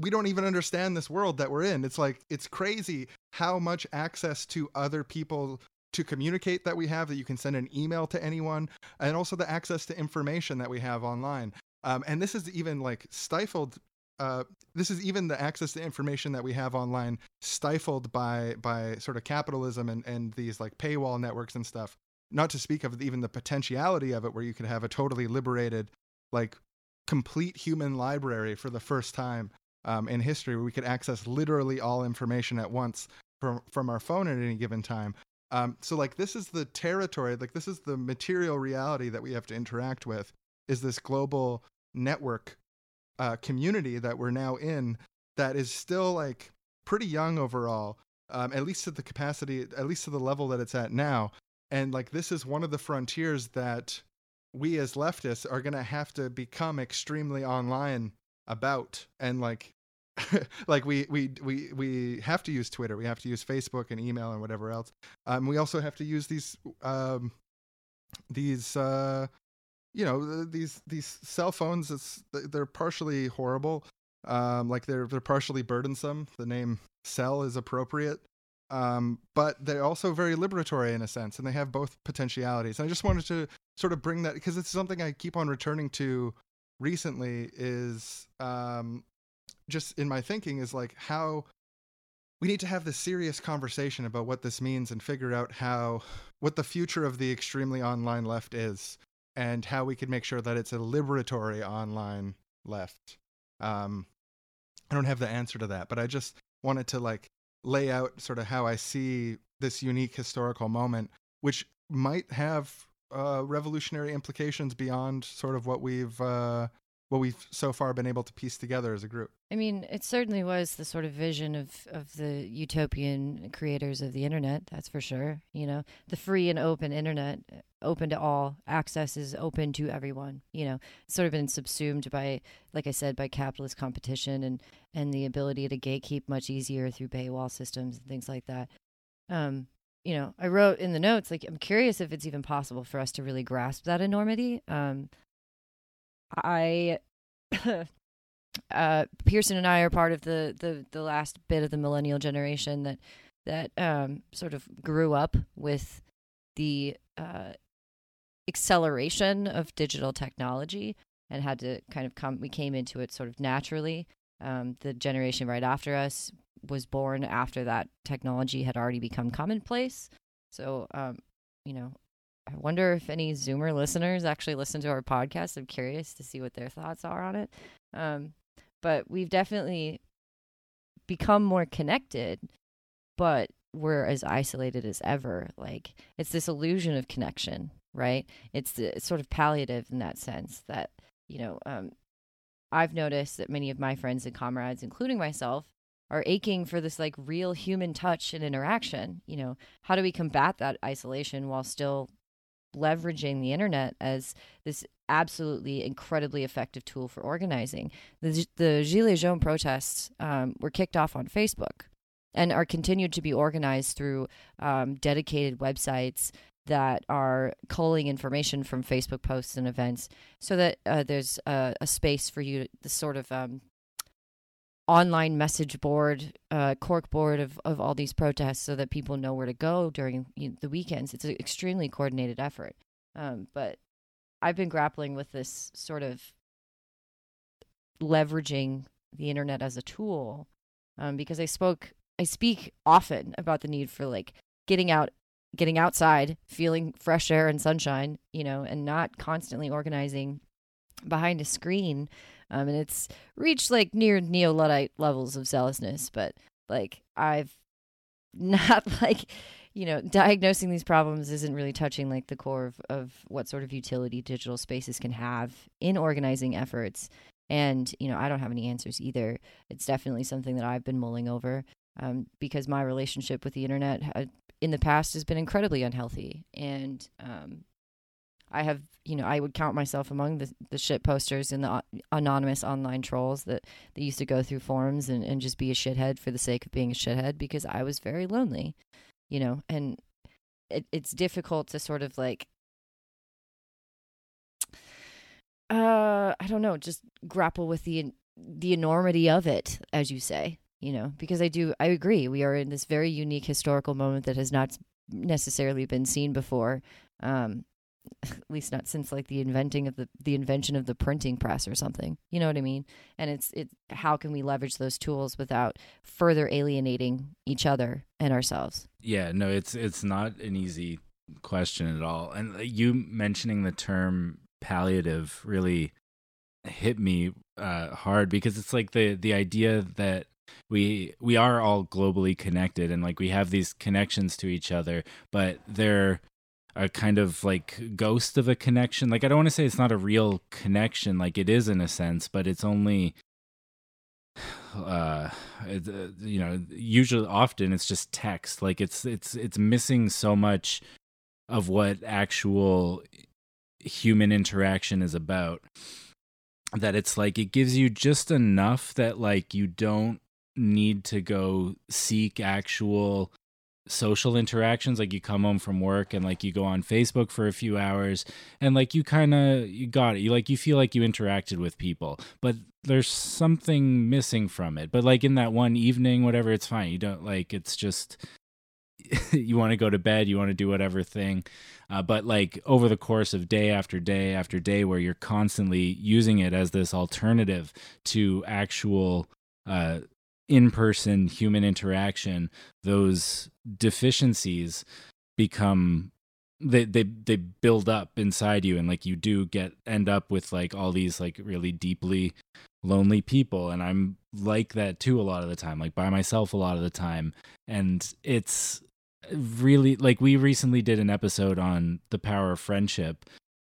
we don't even understand this world that we're in. It's like it's crazy how much access to other people to communicate that we have that you can send an email to anyone and also the access to information that we have online. Um, and this is even like stifled uh, this is even the access to information that we have online stifled by by sort of capitalism and and these like paywall networks and stuff. Not to speak of even the potentiality of it where you could have a totally liberated like complete human library for the first time um, in history where we could access literally all information at once from from our phone at any given time. Um, so like this is the territory like this is the material reality that we have to interact with is this global network uh, community that we're now in that is still like pretty young overall um, at least to the capacity at least to the level that it's at now. And like this is one of the frontiers that we as leftists are going to have to become extremely online about and like like we we we we have to use twitter we have to use facebook and email and whatever else. Um we also have to use these um these uh you know these these cell phones it's they're partially horrible um like they're they're partially burdensome the name cell is appropriate um but they're also very liberatory in a sense and they have both potentialities. And i just wanted to sort of bring that because it's something i keep on returning to recently is um just in my thinking is like how we need to have this serious conversation about what this means and figure out how what the future of the extremely online left is and how we can make sure that it's a liberatory online left. Um i don't have the answer to that but i just wanted to like lay out sort of how i see this unique historical moment which might have uh revolutionary implications beyond sort of what we've uh what we've so far been able to piece together as a group I mean, it certainly was the sort of vision of, of the utopian creators of the internet, that's for sure. You know, the free and open internet, open to all, access is open to everyone. You know, sort of been subsumed by, like I said, by capitalist competition and, and the ability to gatekeep much easier through paywall systems and things like that. Um, you know, I wrote in the notes, like, I'm curious if it's even possible for us to really grasp that enormity. Um, I. uh, Pearson and I are part of the, the the last bit of the millennial generation that that um, sort of grew up with the uh, acceleration of digital technology and had to kind of come. We came into it sort of naturally. Um, the generation right after us was born after that technology had already become commonplace. So, um, you know, I wonder if any Zoomer listeners actually listen to our podcast. I'm curious to see what their thoughts are on it. Um, but we've definitely become more connected, but we're as isolated as ever. Like it's this illusion of connection, right? It's, the, sort of palliative in that sense that, you know, um, I've noticed that many of my friends and comrades, including myself, are aching for this like real human touch and interaction. You know, how do we combat that isolation while still leveraging the internet as this absolutely incredibly effective tool for organizing. The, the Gilets jaunes protests um, were kicked off on Facebook and are continued to be organized through um, dedicated websites that are culling information from Facebook posts and events so that uh, there's a, a, space for you, the sort of um, online message board, uh, cork board of, of all these protests so that people know where to go during you know, the weekends. It's an extremely coordinated effort. Um, but I've been grappling with this sort of leveraging the internet as a tool um, because I spoke, I speak often about the need for like getting out, getting outside, feeling fresh air and sunshine, you know, and not constantly organizing behind a screen. Um, and it's reached like near neo Luddite levels of zealousness, but like I've not like you know diagnosing these problems isn't really touching like the core of, of what sort of utility digital spaces can have in organizing efforts and you know i don't have any answers either it's definitely something that i've been mulling over um, because my relationship with the internet ha- in the past has been incredibly unhealthy. And um, I have, you know, I would count myself among the, the shit posters and the uh, anonymous online trolls that, that used to go through forums and, and just be a shithead for the sake of being a shithead because I was very lonely, you know, and it, it's difficult to sort of like, uh, I don't know, just grapple with the the enormity of it, as you say, you know, because I do, I agree, we are in this very unique historical moment that has not necessarily been seen before. Um, at least not since like the inventing of the the invention of the printing press or something you know what i mean and it's it how can we leverage those tools without further alienating each other and ourselves Yeah, no, it's it's not an easy question at all. And uh, you mentioning the term palliative really hit me uh, hard because it's like the the idea that we we are all globally connected and like we have these connections to each other, but they're a kind of like ghost of a connection. Like I don't want to say it's not a real connection, like it is in a sense, but it's only uh uh, you know usually often it's just text like it's it's it's missing so much of what actual human interaction is about that it's like it gives you just enough that like you don't need to go seek actual social interactions like you come home from work and like you go on facebook for a few hours and like you kind of you got it. You like you feel like you interacted with people but there's something missing from it. But like in that one evening whatever it's fine. You don't like it's just you want to go to bed you want to do whatever thing uh, but like over the course of day after day after day where you're constantly using it as this alternative to actual uh, in-person human interaction those deficiencies become they they they build up inside you. And like you do get end up with like all these like really deeply lonely people. And I'm like that too a lot of the time like by myself a lot of the time. And it's really like we recently did an episode on the power of friendship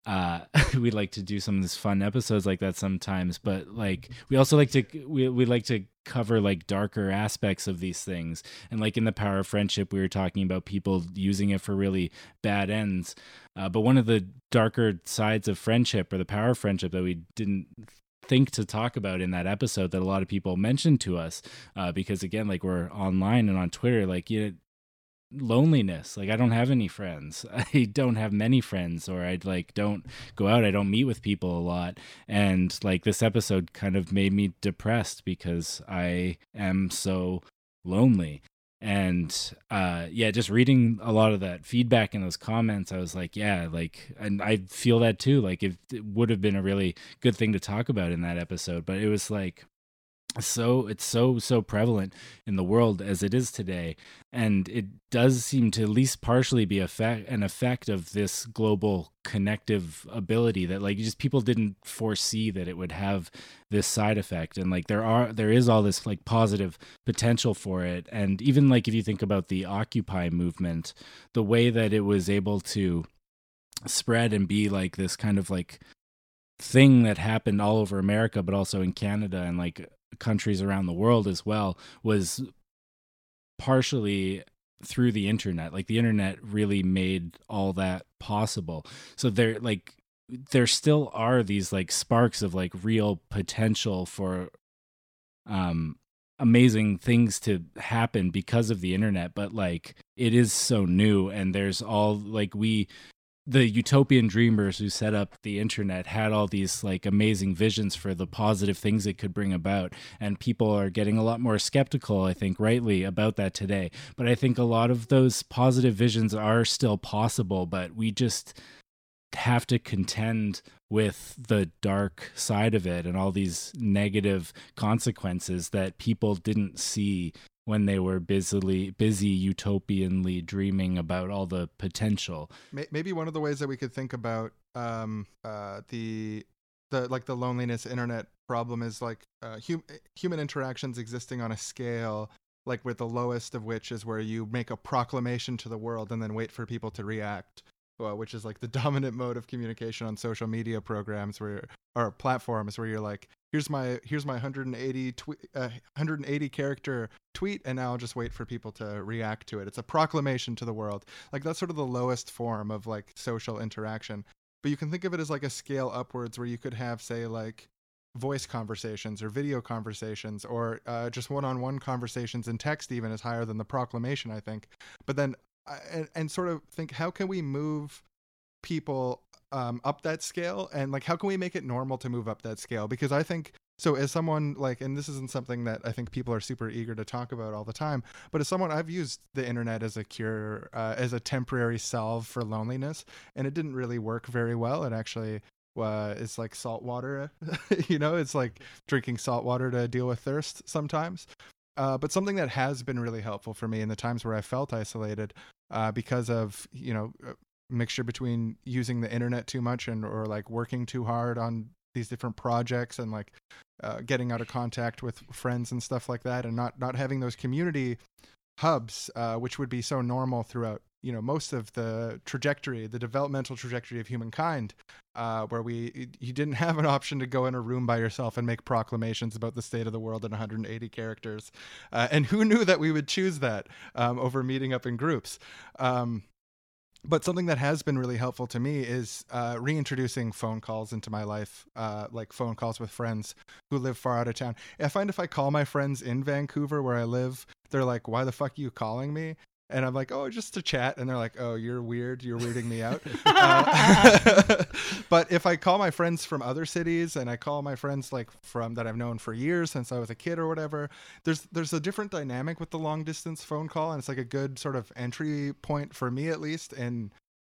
uh we like to do some of this fun episodes like that sometimes but like we also like to we, we like to cover like darker aspects of these things. And like in the power of friendship we were talking about people using it for really bad ends. Uh, but one of the darker sides of friendship or the power of friendship that we didn't think to talk about in that episode that a lot of people mentioned to us uh, because again like we're online and on twitter like you know, loneliness. Like i don't have any friends. I don't have many friends or i like don't go out. I don't meet with people a lot. And like this episode kind of made me depressed because i am so lonely. And uh yeah just reading a lot of that feedback in those comments i was like yeah like and i feel that too. Like it, it would have been a really good thing to talk about in that episode but it was like so it's so so prevalent in the world as it is today and it does seem to at least partially be effect, an effect of this global connective ability that like just people didn't foresee that it would have this side effect and like there are there is all this like positive potential for it and even like if you think about the occupy movement the way that it was able to spread and be like this kind of like thing that happened all over America, but also in Canada and like countries around the world as well, was partially through the internet. Like the internet really made all that possible. So there, like, there still are these like sparks of like real potential for um amazing things to happen because of the internet but like it is so new and there's all like we the utopian dreamers who set up the internet had all these like amazing visions for the positive things it could bring about and people are getting a lot more skeptical i think rightly about that today. But i think a lot of those positive visions are still possible but we just have to contend with the dark side of it and all these negative consequences that people didn't see when they were busily busy utopianly dreaming about all the potential. Maybe one of the ways that we could think about um, uh, the the like the loneliness internet problem is like uh, hum- human interactions existing on a scale like with the lowest of which is where you make a proclamation to the world and then wait for people to react well, which is like the dominant mode of communication on social media programs where or platforms where you're like here's my here's my 180 twe- uh, 180 character tweet and now I'll just wait for people to react to it. It's a proclamation to the world. Like that's sort of the lowest form of like social interaction. But you can think of it as like a scale upwards where you could have say like voice conversations or video conversations or uh, just one-on-one conversations in text even is higher than the proclamation i think. But then uh, and, and sort of think how can we move people um, up that scale? And like how can we make it normal to move up that scale? Because i think so as someone like and this isn't something that i think people are super eager to talk about all the time but as someone i've used the internet as a cure uh, as a temporary salve for loneliness and it didn't really work very well. It actually uh, it's like salt water you know it's like drinking salt water to deal with thirst sometimes uh, but something that has been really helpful for me in the times where i felt isolated uh, because of you know mixture between using the internet too much and or like working too hard on these different projects and like uh, getting out of contact with friends and stuff like that and not not having those community hubs uh, which would be so normal throughout you know most of the trajectory the developmental trajectory of humankind uh, where we you didn't have an option to go in a room by yourself and make proclamations about the state of the world in 180 characters uh, and who knew that we would choose that um, over meeting up in groups um, but something that has been really helpful to me is uh, reintroducing phone calls into my life, uh, like phone calls with friends who live far out of town. I find if I call my friends in Vancouver where I live, they're like, "Why the fuck are you calling me?" And I'm like, "Oh, just to chat." And they're like, "Oh, you're weird. You're weirding me out." uh, but if I call my friends from other cities and I call my friends like from that I've known for years since I was a kid or whatever, there's there's a different dynamic with the long distance phone call, and it's like a good sort of entry point for me at least, and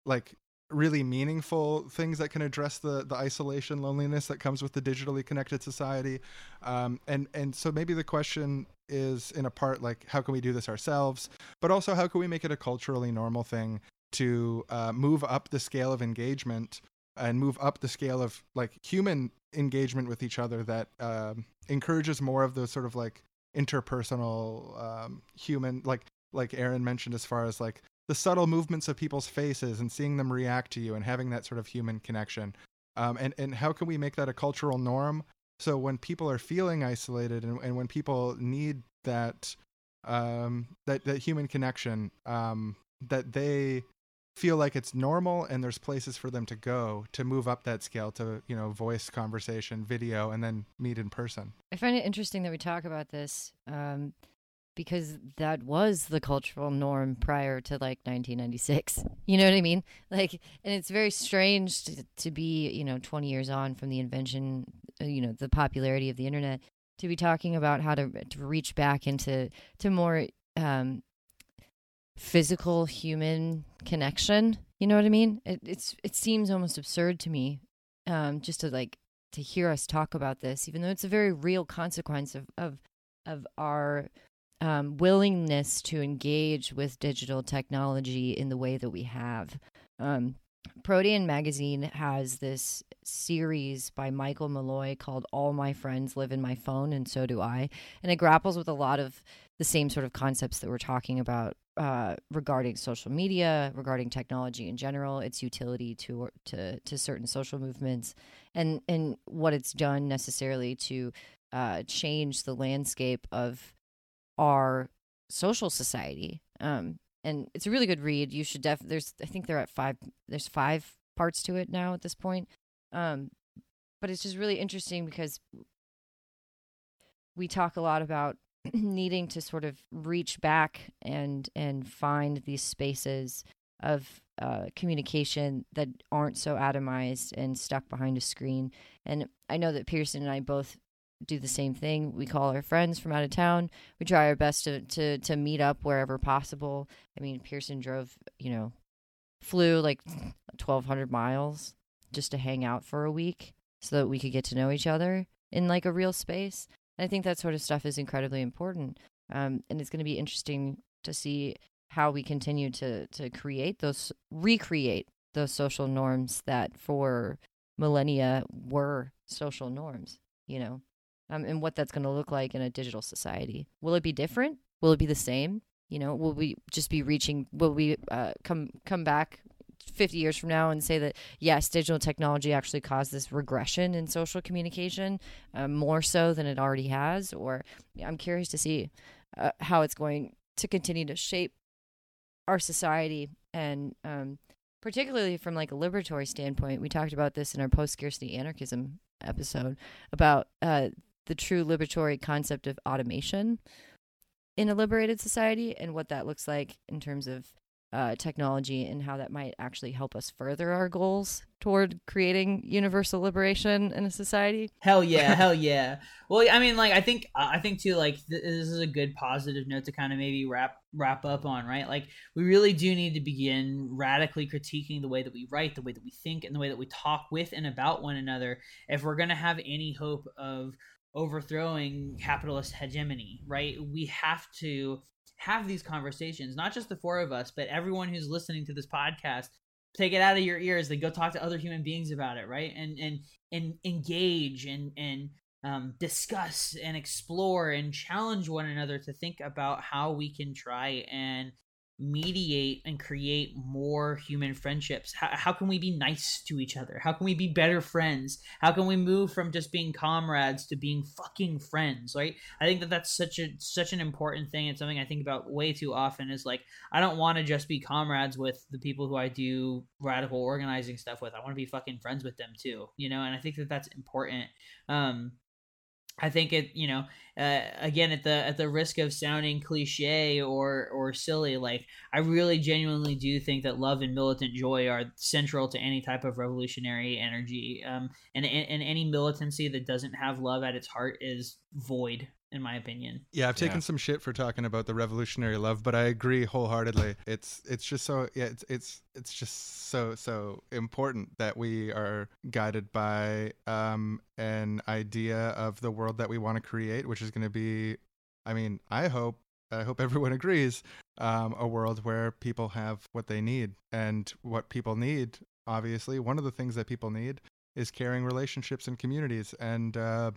like really meaningful things that can address the the isolation loneliness that comes with the digitally connected society um, and and so maybe the question is in a part like how can we do this ourselves? But also how can we make it a culturally normal thing to uh, move up the scale of engagement and move up the scale of like human engagement with each other that um, encourages more of those sort of like interpersonal um, human like like aaron mentioned as far as like the subtle movements of people's faces and seeing them react to you and having that sort of human connection. Um, and and how can we make that a cultural norm so when people are feeling isolated and, and when people need that um, that that human connection um, that they feel like it's normal and there's places for them to go to move up that scale to you know voice conversation video and then meet in person I find it interesting that we talk about this um, because that was the cultural norm prior to like 1996. You know what I mean? Like, and it's very strange to, to be, you know, 20 years on from the invention, you know, the popularity of the internet, to be talking about how to, to reach back into to more um, physical human connection. You know what I mean? It, it's it seems almost absurd to me, um, just to like to hear us talk about this, even though it's a very real consequence of of of our um, willingness to engage with digital technology in the way that we have. Um, Protean Magazine has this series by Michael Malloy called All My Friends Live in My Phone, and So Do I. And it grapples with a lot of the same sort of concepts that we're talking about uh, regarding social media, regarding technology in general, its utility to, to, to certain social movements, and, and what it's done necessarily to uh, change the landscape of our social society. Um, and it's a really good read. You should def. There's I think they're at five. There's five parts to it now at this point. Um, but it's just really interesting because we talk a lot about needing to sort of reach back and and find these spaces of uh, communication that aren't so atomized and stuck behind a screen. And I know that Pearson and I both do the same thing. We call our friends from out of town. We try our best to to to meet up wherever possible. I mean, Pearson drove, you know, flew like 1200 miles just to hang out for a week so that we could get to know each other in like a real space. And I think that sort of stuff is incredibly important. Um, and it's going to be interesting to see how we continue to to create those recreate those social norms that for millennia were social norms, you know, um, and what that's going to look like in a digital society. Will it be different? Will it be the same? You know, will we just be reaching? Will we uh, come come back 50 years from now and say that yes, digital technology actually caused this regression in social communication uh, more so than it already has? Or I'm curious to see uh, how it's going to continue to shape our society and um, particularly from like a liberatory standpoint we talked about this in our post-scarcity anarchism episode about uh, the true liberatory concept of automation in a liberated society and what that looks like in terms of uh, technology and how that might actually help us further our goals toward creating universal liberation in a society. Hell yeah, hell yeah. Well, I mean, like I think I think too, like th- this is a good positive note to kind of maybe wrap wrap up on, right? Like we really do need to begin radically critiquing the way that we write, the way that we think, and the way that we talk with and about one another if we're gonna have any hope of overthrowing capitalist hegemony, right? We have to have these conversations, not just the four of us, but everyone who's listening to this podcast. Take it out of your ears. Then go talk to other human beings about it, right? And and and engage and and um, discuss and explore and challenge one another to think about how we can try and mediate and create more human friendships? How, how can we be nice to each other? How can we be better friends? How can we move from just being comrades to being fucking friends right? I think that that's such a such an important thing and something i think about way too often is like i don't want to just be comrades with the people who i do radical organizing stuff with. I want to be fucking friends with them too you know? And i think that that's important. Um I think it, you know, uh, again at the at the risk of sounding cliche or or silly, like I really genuinely do think that love and militant joy are central to any type of revolutionary energy. Um, and and any militancy that doesn't have love at its heart is void, in my opinion. Yeah, I've taken Yeah. some shit for talking about the revolutionary love, but I agree wholeheartedly. It's it's just so yeah, it's it's it's just so so important that we are guided by um an idea of the world that we want to create, which is going to be I mean, I hope I hope everyone agrees um a world where people have what they need and what people need obviously one of the things that people need is caring relationships and communities and uh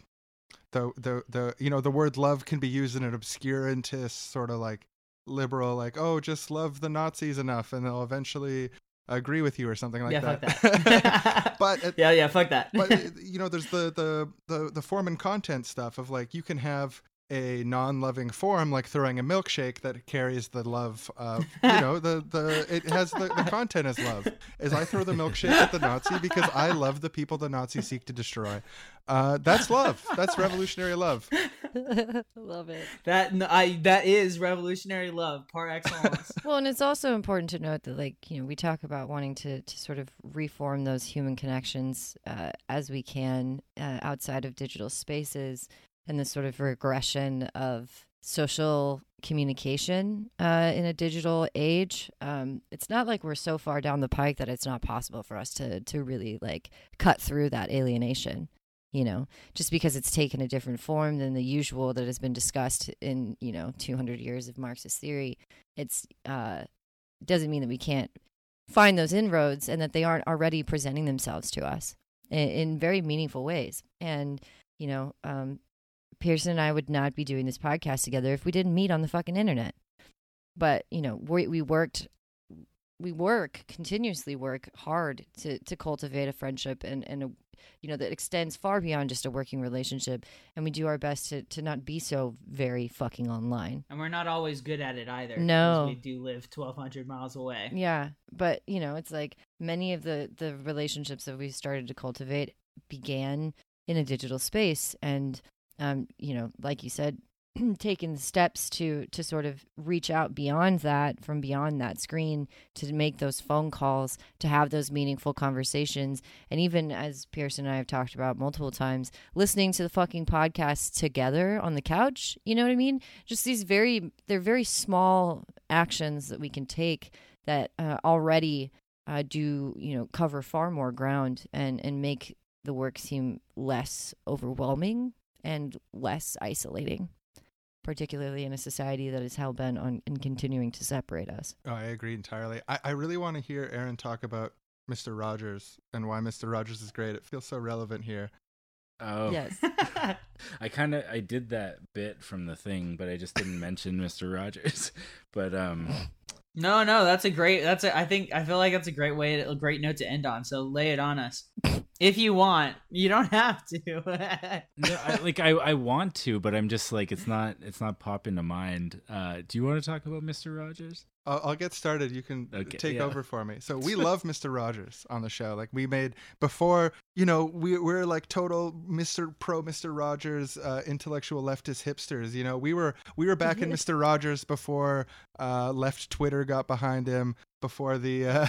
the the the you know the word love can be used in an obscurantist sort of like liberal like oh just love the nazis enough and they'll eventually agree with you or something like yeah, that, fuck that. but yeah, yeah, fuck that. but you know there's the, the the the form and content stuff of like you can have a non-loving form like throwing a milkshake that carries the love of you know the the it has the, the content as love is i throw the milkshake at the nazi because i love the people the nazis seek to destroy uh that's love that's revolutionary love Love it. that n- I that is revolutionary love par excellence. Well, and it's also important to note that, like, you know, we talk about wanting to, to sort of reform those human connections uh, as we can uh, outside of digital spaces and the sort of regression of social communication uh, in a digital age. Um, it's not like we're so far down the pike that it's not possible for us to, to really, like, cut through that alienation. You know, just because it's taken a different form than the usual that has been discussed in, you know, 200 years of Marxist theory, it's uh, doesn't mean that we can't find those inroads and that they aren't already presenting themselves to us in, in very meaningful ways. And you know, um, Pearson and I would not be doing this podcast together if we didn't meet on the fucking internet. But you know, we we worked. We work continuously work hard to, to cultivate a friendship and, and a you know that extends far beyond just a working relationship and we do our best to, to not be so very fucking online and we're not always good at it either. No. we do live twelve hundred miles away. Yeah, but you know, it's like many of the the relationships that we started to cultivate began in a digital space, and um, you know, like you said, taking steps to to sort of reach out beyond that, from beyond that screen, to make those phone calls, to have those meaningful conversations, and even as Pearson and I have talked about multiple times, listening to the fucking podcast together on the couch. You know what I mean? Just these very they're very small actions that we can take that uh, already uh, do you know cover far more ground and and make the work seem less overwhelming and less isolating particularly in a society that is hell-bent on in continuing to separate us. Oh i agree entirely. I, I really want to hear aaron talk about mr rogers and why mr rogers is great. It feels so relevant here. Oh, Yes. I kind of I did that bit from the thing, but I just didn't mention Mister Rogers. But um, no, no, that's a great. That's a. I think I feel like that's a great way, to, a great note to end on. So lay it on us, if you want. You don't have to. no, I, like I I want to, but I'm just like it's not it's not popping to mind. Uh, do you want to talk about Mister Rogers? I'll, I'll get started. You can Okay, take yeah. over for me. So we love Mr. Rogers on the show. Like we made before, you know, we we're like total Mr. Pro Mr. Rogers uh, intellectual leftist hipsters. You know, we were we were back in Mr. Rogers before uh, left Twitter got behind him. Before the uh,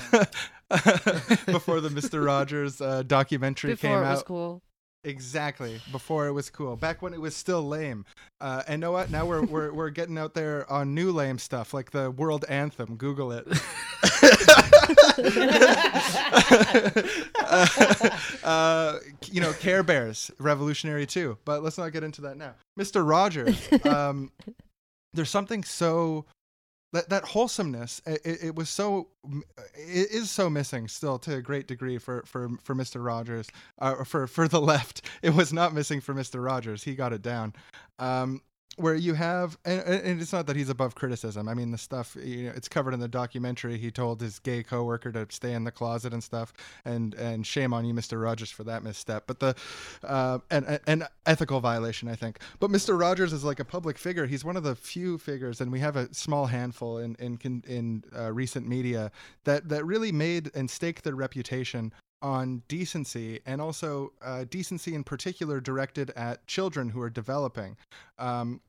before the Mr. Rogers uh, documentary Before came it was out, cool. Exactly. Before it was cool. Back when it was still lame. Uh, and know what? Now we're we're we're getting out there on new lame stuff like the world anthem. Google it. uh, you know, Care Bears, revolutionary too. But let's not get into that now. Mr. Rogers. Um, there's something so that that wholesomeness it, it was so it is so missing still to a great degree for for for Mr. Rogers uh, for for the left it was not missing for Mr. Rogers he got it down um where you have and, and it's not that he's above criticism. I mean the stuff you know it's covered in the documentary. He told his gay coworker to stay in the closet and stuff. And and shame on you mr rogers for that misstep. But the uh an, an ethical violation i think. But mr rogers is like a public figure. He's one of the few figures and we have a small handful in in in, uh, recent media that that really made and staked their reputation on decency and also uh, decency in particular directed at children who are developing. Um,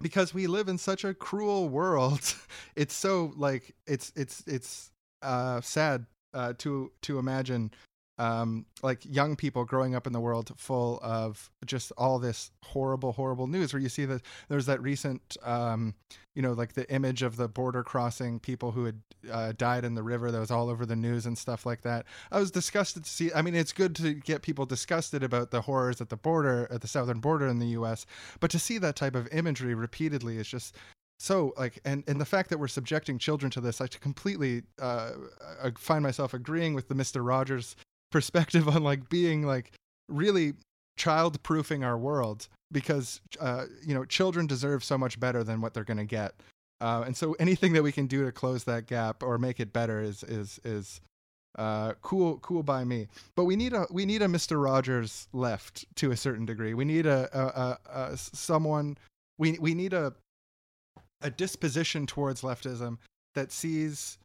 because we live in such a cruel world. It's so like it's it's it's uh sad uh to to imagine um like young people growing up in the world full of just all this horrible horrible news where you see that there's that recent um you know like the image of the border crossing people who had uh, died in the river that was all over the news and stuff like that. I was disgusted to see i mean it's good to get people disgusted about the horrors at the border at the southern border in the us but to see that type of imagery repeatedly is just so like and and the fact that we're subjecting children to this i completely uh I find myself agreeing with the mr rogers perspective on like being like really child proofing our world because uh you know children deserve so much better than what they're going to get. Uh and so anything that we can do to close that gap or make it better is is is uh cool cool by me. But we need a we need a mr rogers left to a certain degree. We need a, a, a, a someone we we need a a disposition towards leftism that sees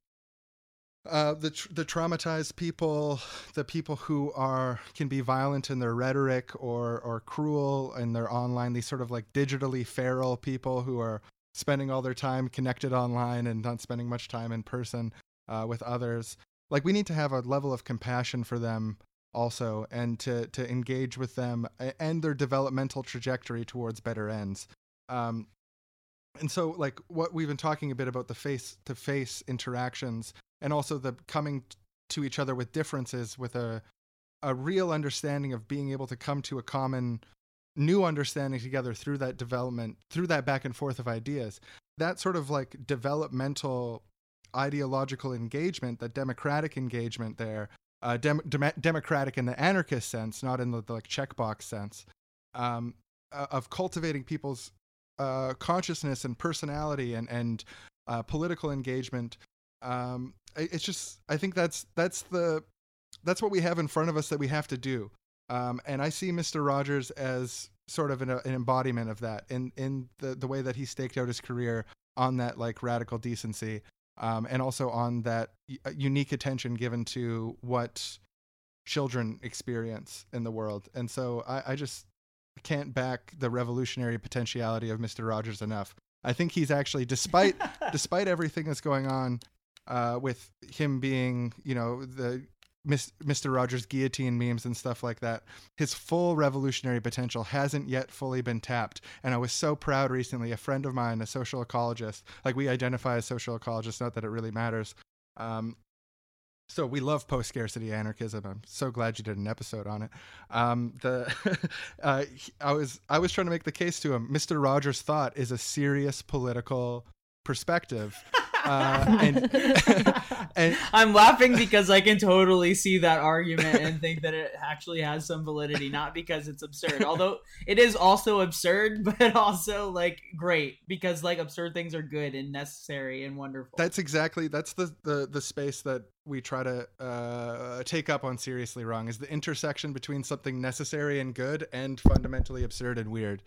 uh, the tr- the traumatized people, the people who are can be violent in their rhetoric or or cruel in their online, these sort of like digitally feral people who are spending all their time connected online and not spending much time in person uh, with others. Like we need to have a level of compassion for them also, and to to engage with them and their developmental trajectory towards better ends. Um, and so like what we've been talking a bit about the face to face interactions and also the coming to each other with differences with a a real understanding of being able to come to a common new understanding together through that development through that back and forth of ideas that sort of like developmental ideological engagement that democratic engagement there uh, dem- dem- democratic in the anarchist sense not in the, the like checkbox sense um, uh, of cultivating people's uh, consciousness and personality and and uh, political engagement. Um, it's just I think that's that's the that's what we have in front of us that we have to do. Um, and I see Mr. Rogers as sort of an, an embodiment of that in in the the way that he staked out his career on that like radical decency, um, and also on that unique attention given to what children experience in the world. And so I, I just can't back the revolutionary potentiality of Mr. Rogers enough. I think he's actually, despite despite everything that's going on uh, with him being, you know, the Mr. Rogers guillotine memes and stuff like that, his full revolutionary potential hasn't yet fully been tapped. And I was so proud recently. A friend of mine, a social ecologist, like we identify as social ecologists, not that it really matters. Um, so we love post scarcity anarchism. I'm so glad you did an episode on it. Um, the uh, I was I was trying to make the case to him. Mr. Rogers' thought is a serious political perspective, Uh, and, and I'm laughing because I can totally see that argument and think that it actually has some validity, not because it's absurd. Although it is also absurd, but also like great because like absurd things are good and necessary and wonderful. that's exactly that's the, the the space that we try to uh, take up on seriously wrong is the intersection between something necessary and good and fundamentally absurd and weird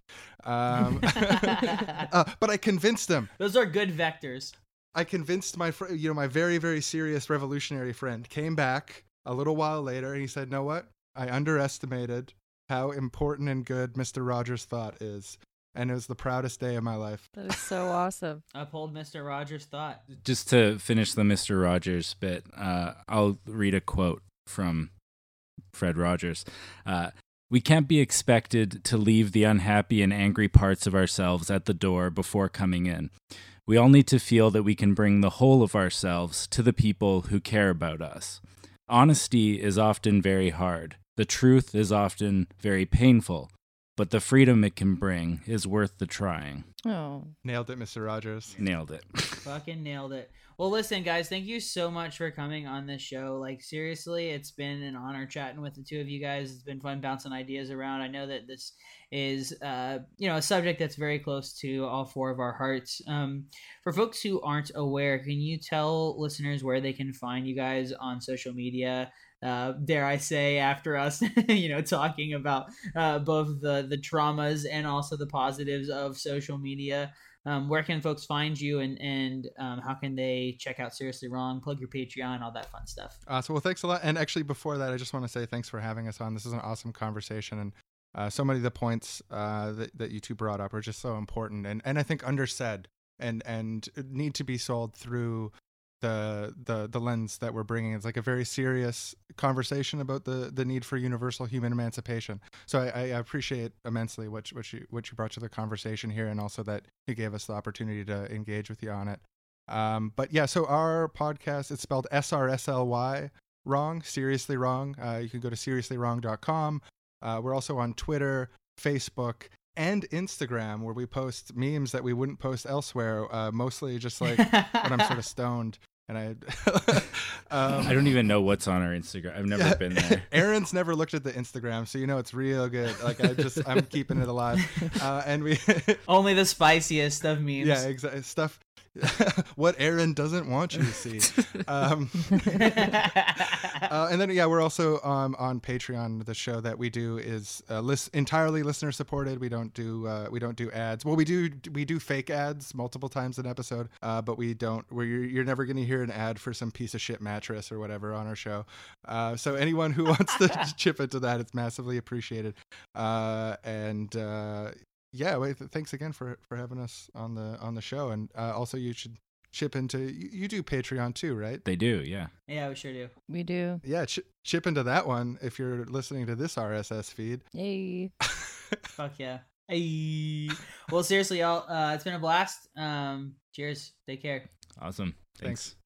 um, uh, but i convinced them. Those are good vectors. I convinced my fr- you know my very very serious revolutionary friend came back a little while later and he said, "Know what? I underestimated how important and good Mr. Rogers' thought is, and it was the proudest day of my life." That is so awesome. Uphold Mr. Rogers' thought. Just to finish the Mr. Rogers bit, uh, I'll read a quote from Fred Rogers. Uh, we can't be expected to leave the unhappy and angry parts of ourselves at the door before coming in. We all need to feel that we can bring the whole of ourselves to the people who care about us. Honesty is often very hard. The truth is often very painful, but the freedom it can bring is worth the trying. Oh, Nailed it, Mr. Rogers. Nailed it. Fucking nailed it. Well, listen, guys, thank you so much for coming on this show. Like, seriously, it's been an honor chatting with the two of you guys. It's been fun bouncing ideas around. I know that this is, uh, you know, a subject that's very close to all four of our hearts. Um, for folks who aren't aware, can you tell listeners where they can find you guys on social media? Uh, dare I say, after us, you know, talking about uh, both the the traumas and also the positives of social media um, where can folks find you and and um, how can they check out seriously wrong plug your patreon all that fun stuff Uh, so well, thanks a lot. And actually, before that, I just want to say thanks for having us on. This is an awesome conversation, and uh, so many of the points uh, that that you two brought up are just so important, and and I think undersaid, and and need to be sold through the the the lens that we're bringing. It's like a very serious conversation about the the need for universal human emancipation. So I, I appreciate immensely what you- what you what you brought to the conversation here, and also that you gave us the opportunity to engage with you on it. Um, but yeah, so our podcast it's spelled S R S L Y wrong, seriously wrong. Uh, you can go to seriously.wrong.com. Uh, we're also on Twitter, Facebook, and Instagram, where we post memes that we wouldn't post elsewhere. Uh, mostly just like when I'm sort of stoned. And I, um, I don't even know what's on our Instagram. I've never yeah. been there. Aaron's never looked at the Instagram, so you know it's real good. Like I just, I'm keeping it alive. Uh, and we, only the spiciest of memes yeah, exactly stuff. what Aaron doesn't want you to see. Um, uh, and then yeah, we're also um, on Patreon. The show that we do is uh, lis- entirely listener supported. We don't do uh, we don't do ads. Well, we do we do fake ads multiple times an episode, uh, but we don't. Where you're, you're never going to hear an ad for some piece of shit mattress or whatever on our show. Uh, so anyone who wants to chip into that, it's massively appreciated. Uh, and uh, yeah, wait, thanks again for for having us on the on the show. And uh, also, you should chip into you, you do Patreon too, right? They do, yeah. yeah we sure do we do. Yeah, ch- chip into that one if you're listening to this RSS feed. Yay. fuck yeah hey. well seriously y'all uh, it's been a blast um cheers take care Awesome. Thanks. Thanks.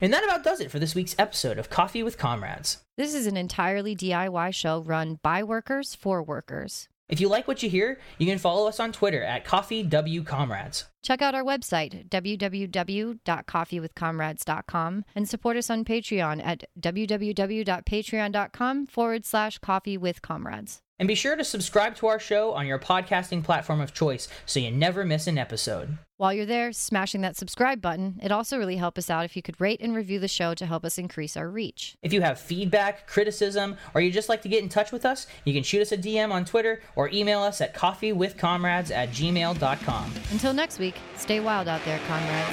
and that about does it for this week's episode of coffee with comrades This is an entirely DIY show run by workers for workers. If you like what you hear you can follow us on twitter at coffee w comrades Check out our website, www.coffeewithcomrades.com, and support us on Patreon at www.patreon.com forward slash coffee with comrades. And be sure to subscribe to our show on your podcasting platform of choice so you never miss an episode. While you're there, smashing that subscribe button, it also really help us out if you could rate and review the show to help us increase our reach. If you have feedback, criticism, or you just like to get in touch with us, you can shoot us a DM on Twitter or email us at coffeewithcomrades at gmail.com. Until next week, stay wild out there, comrades.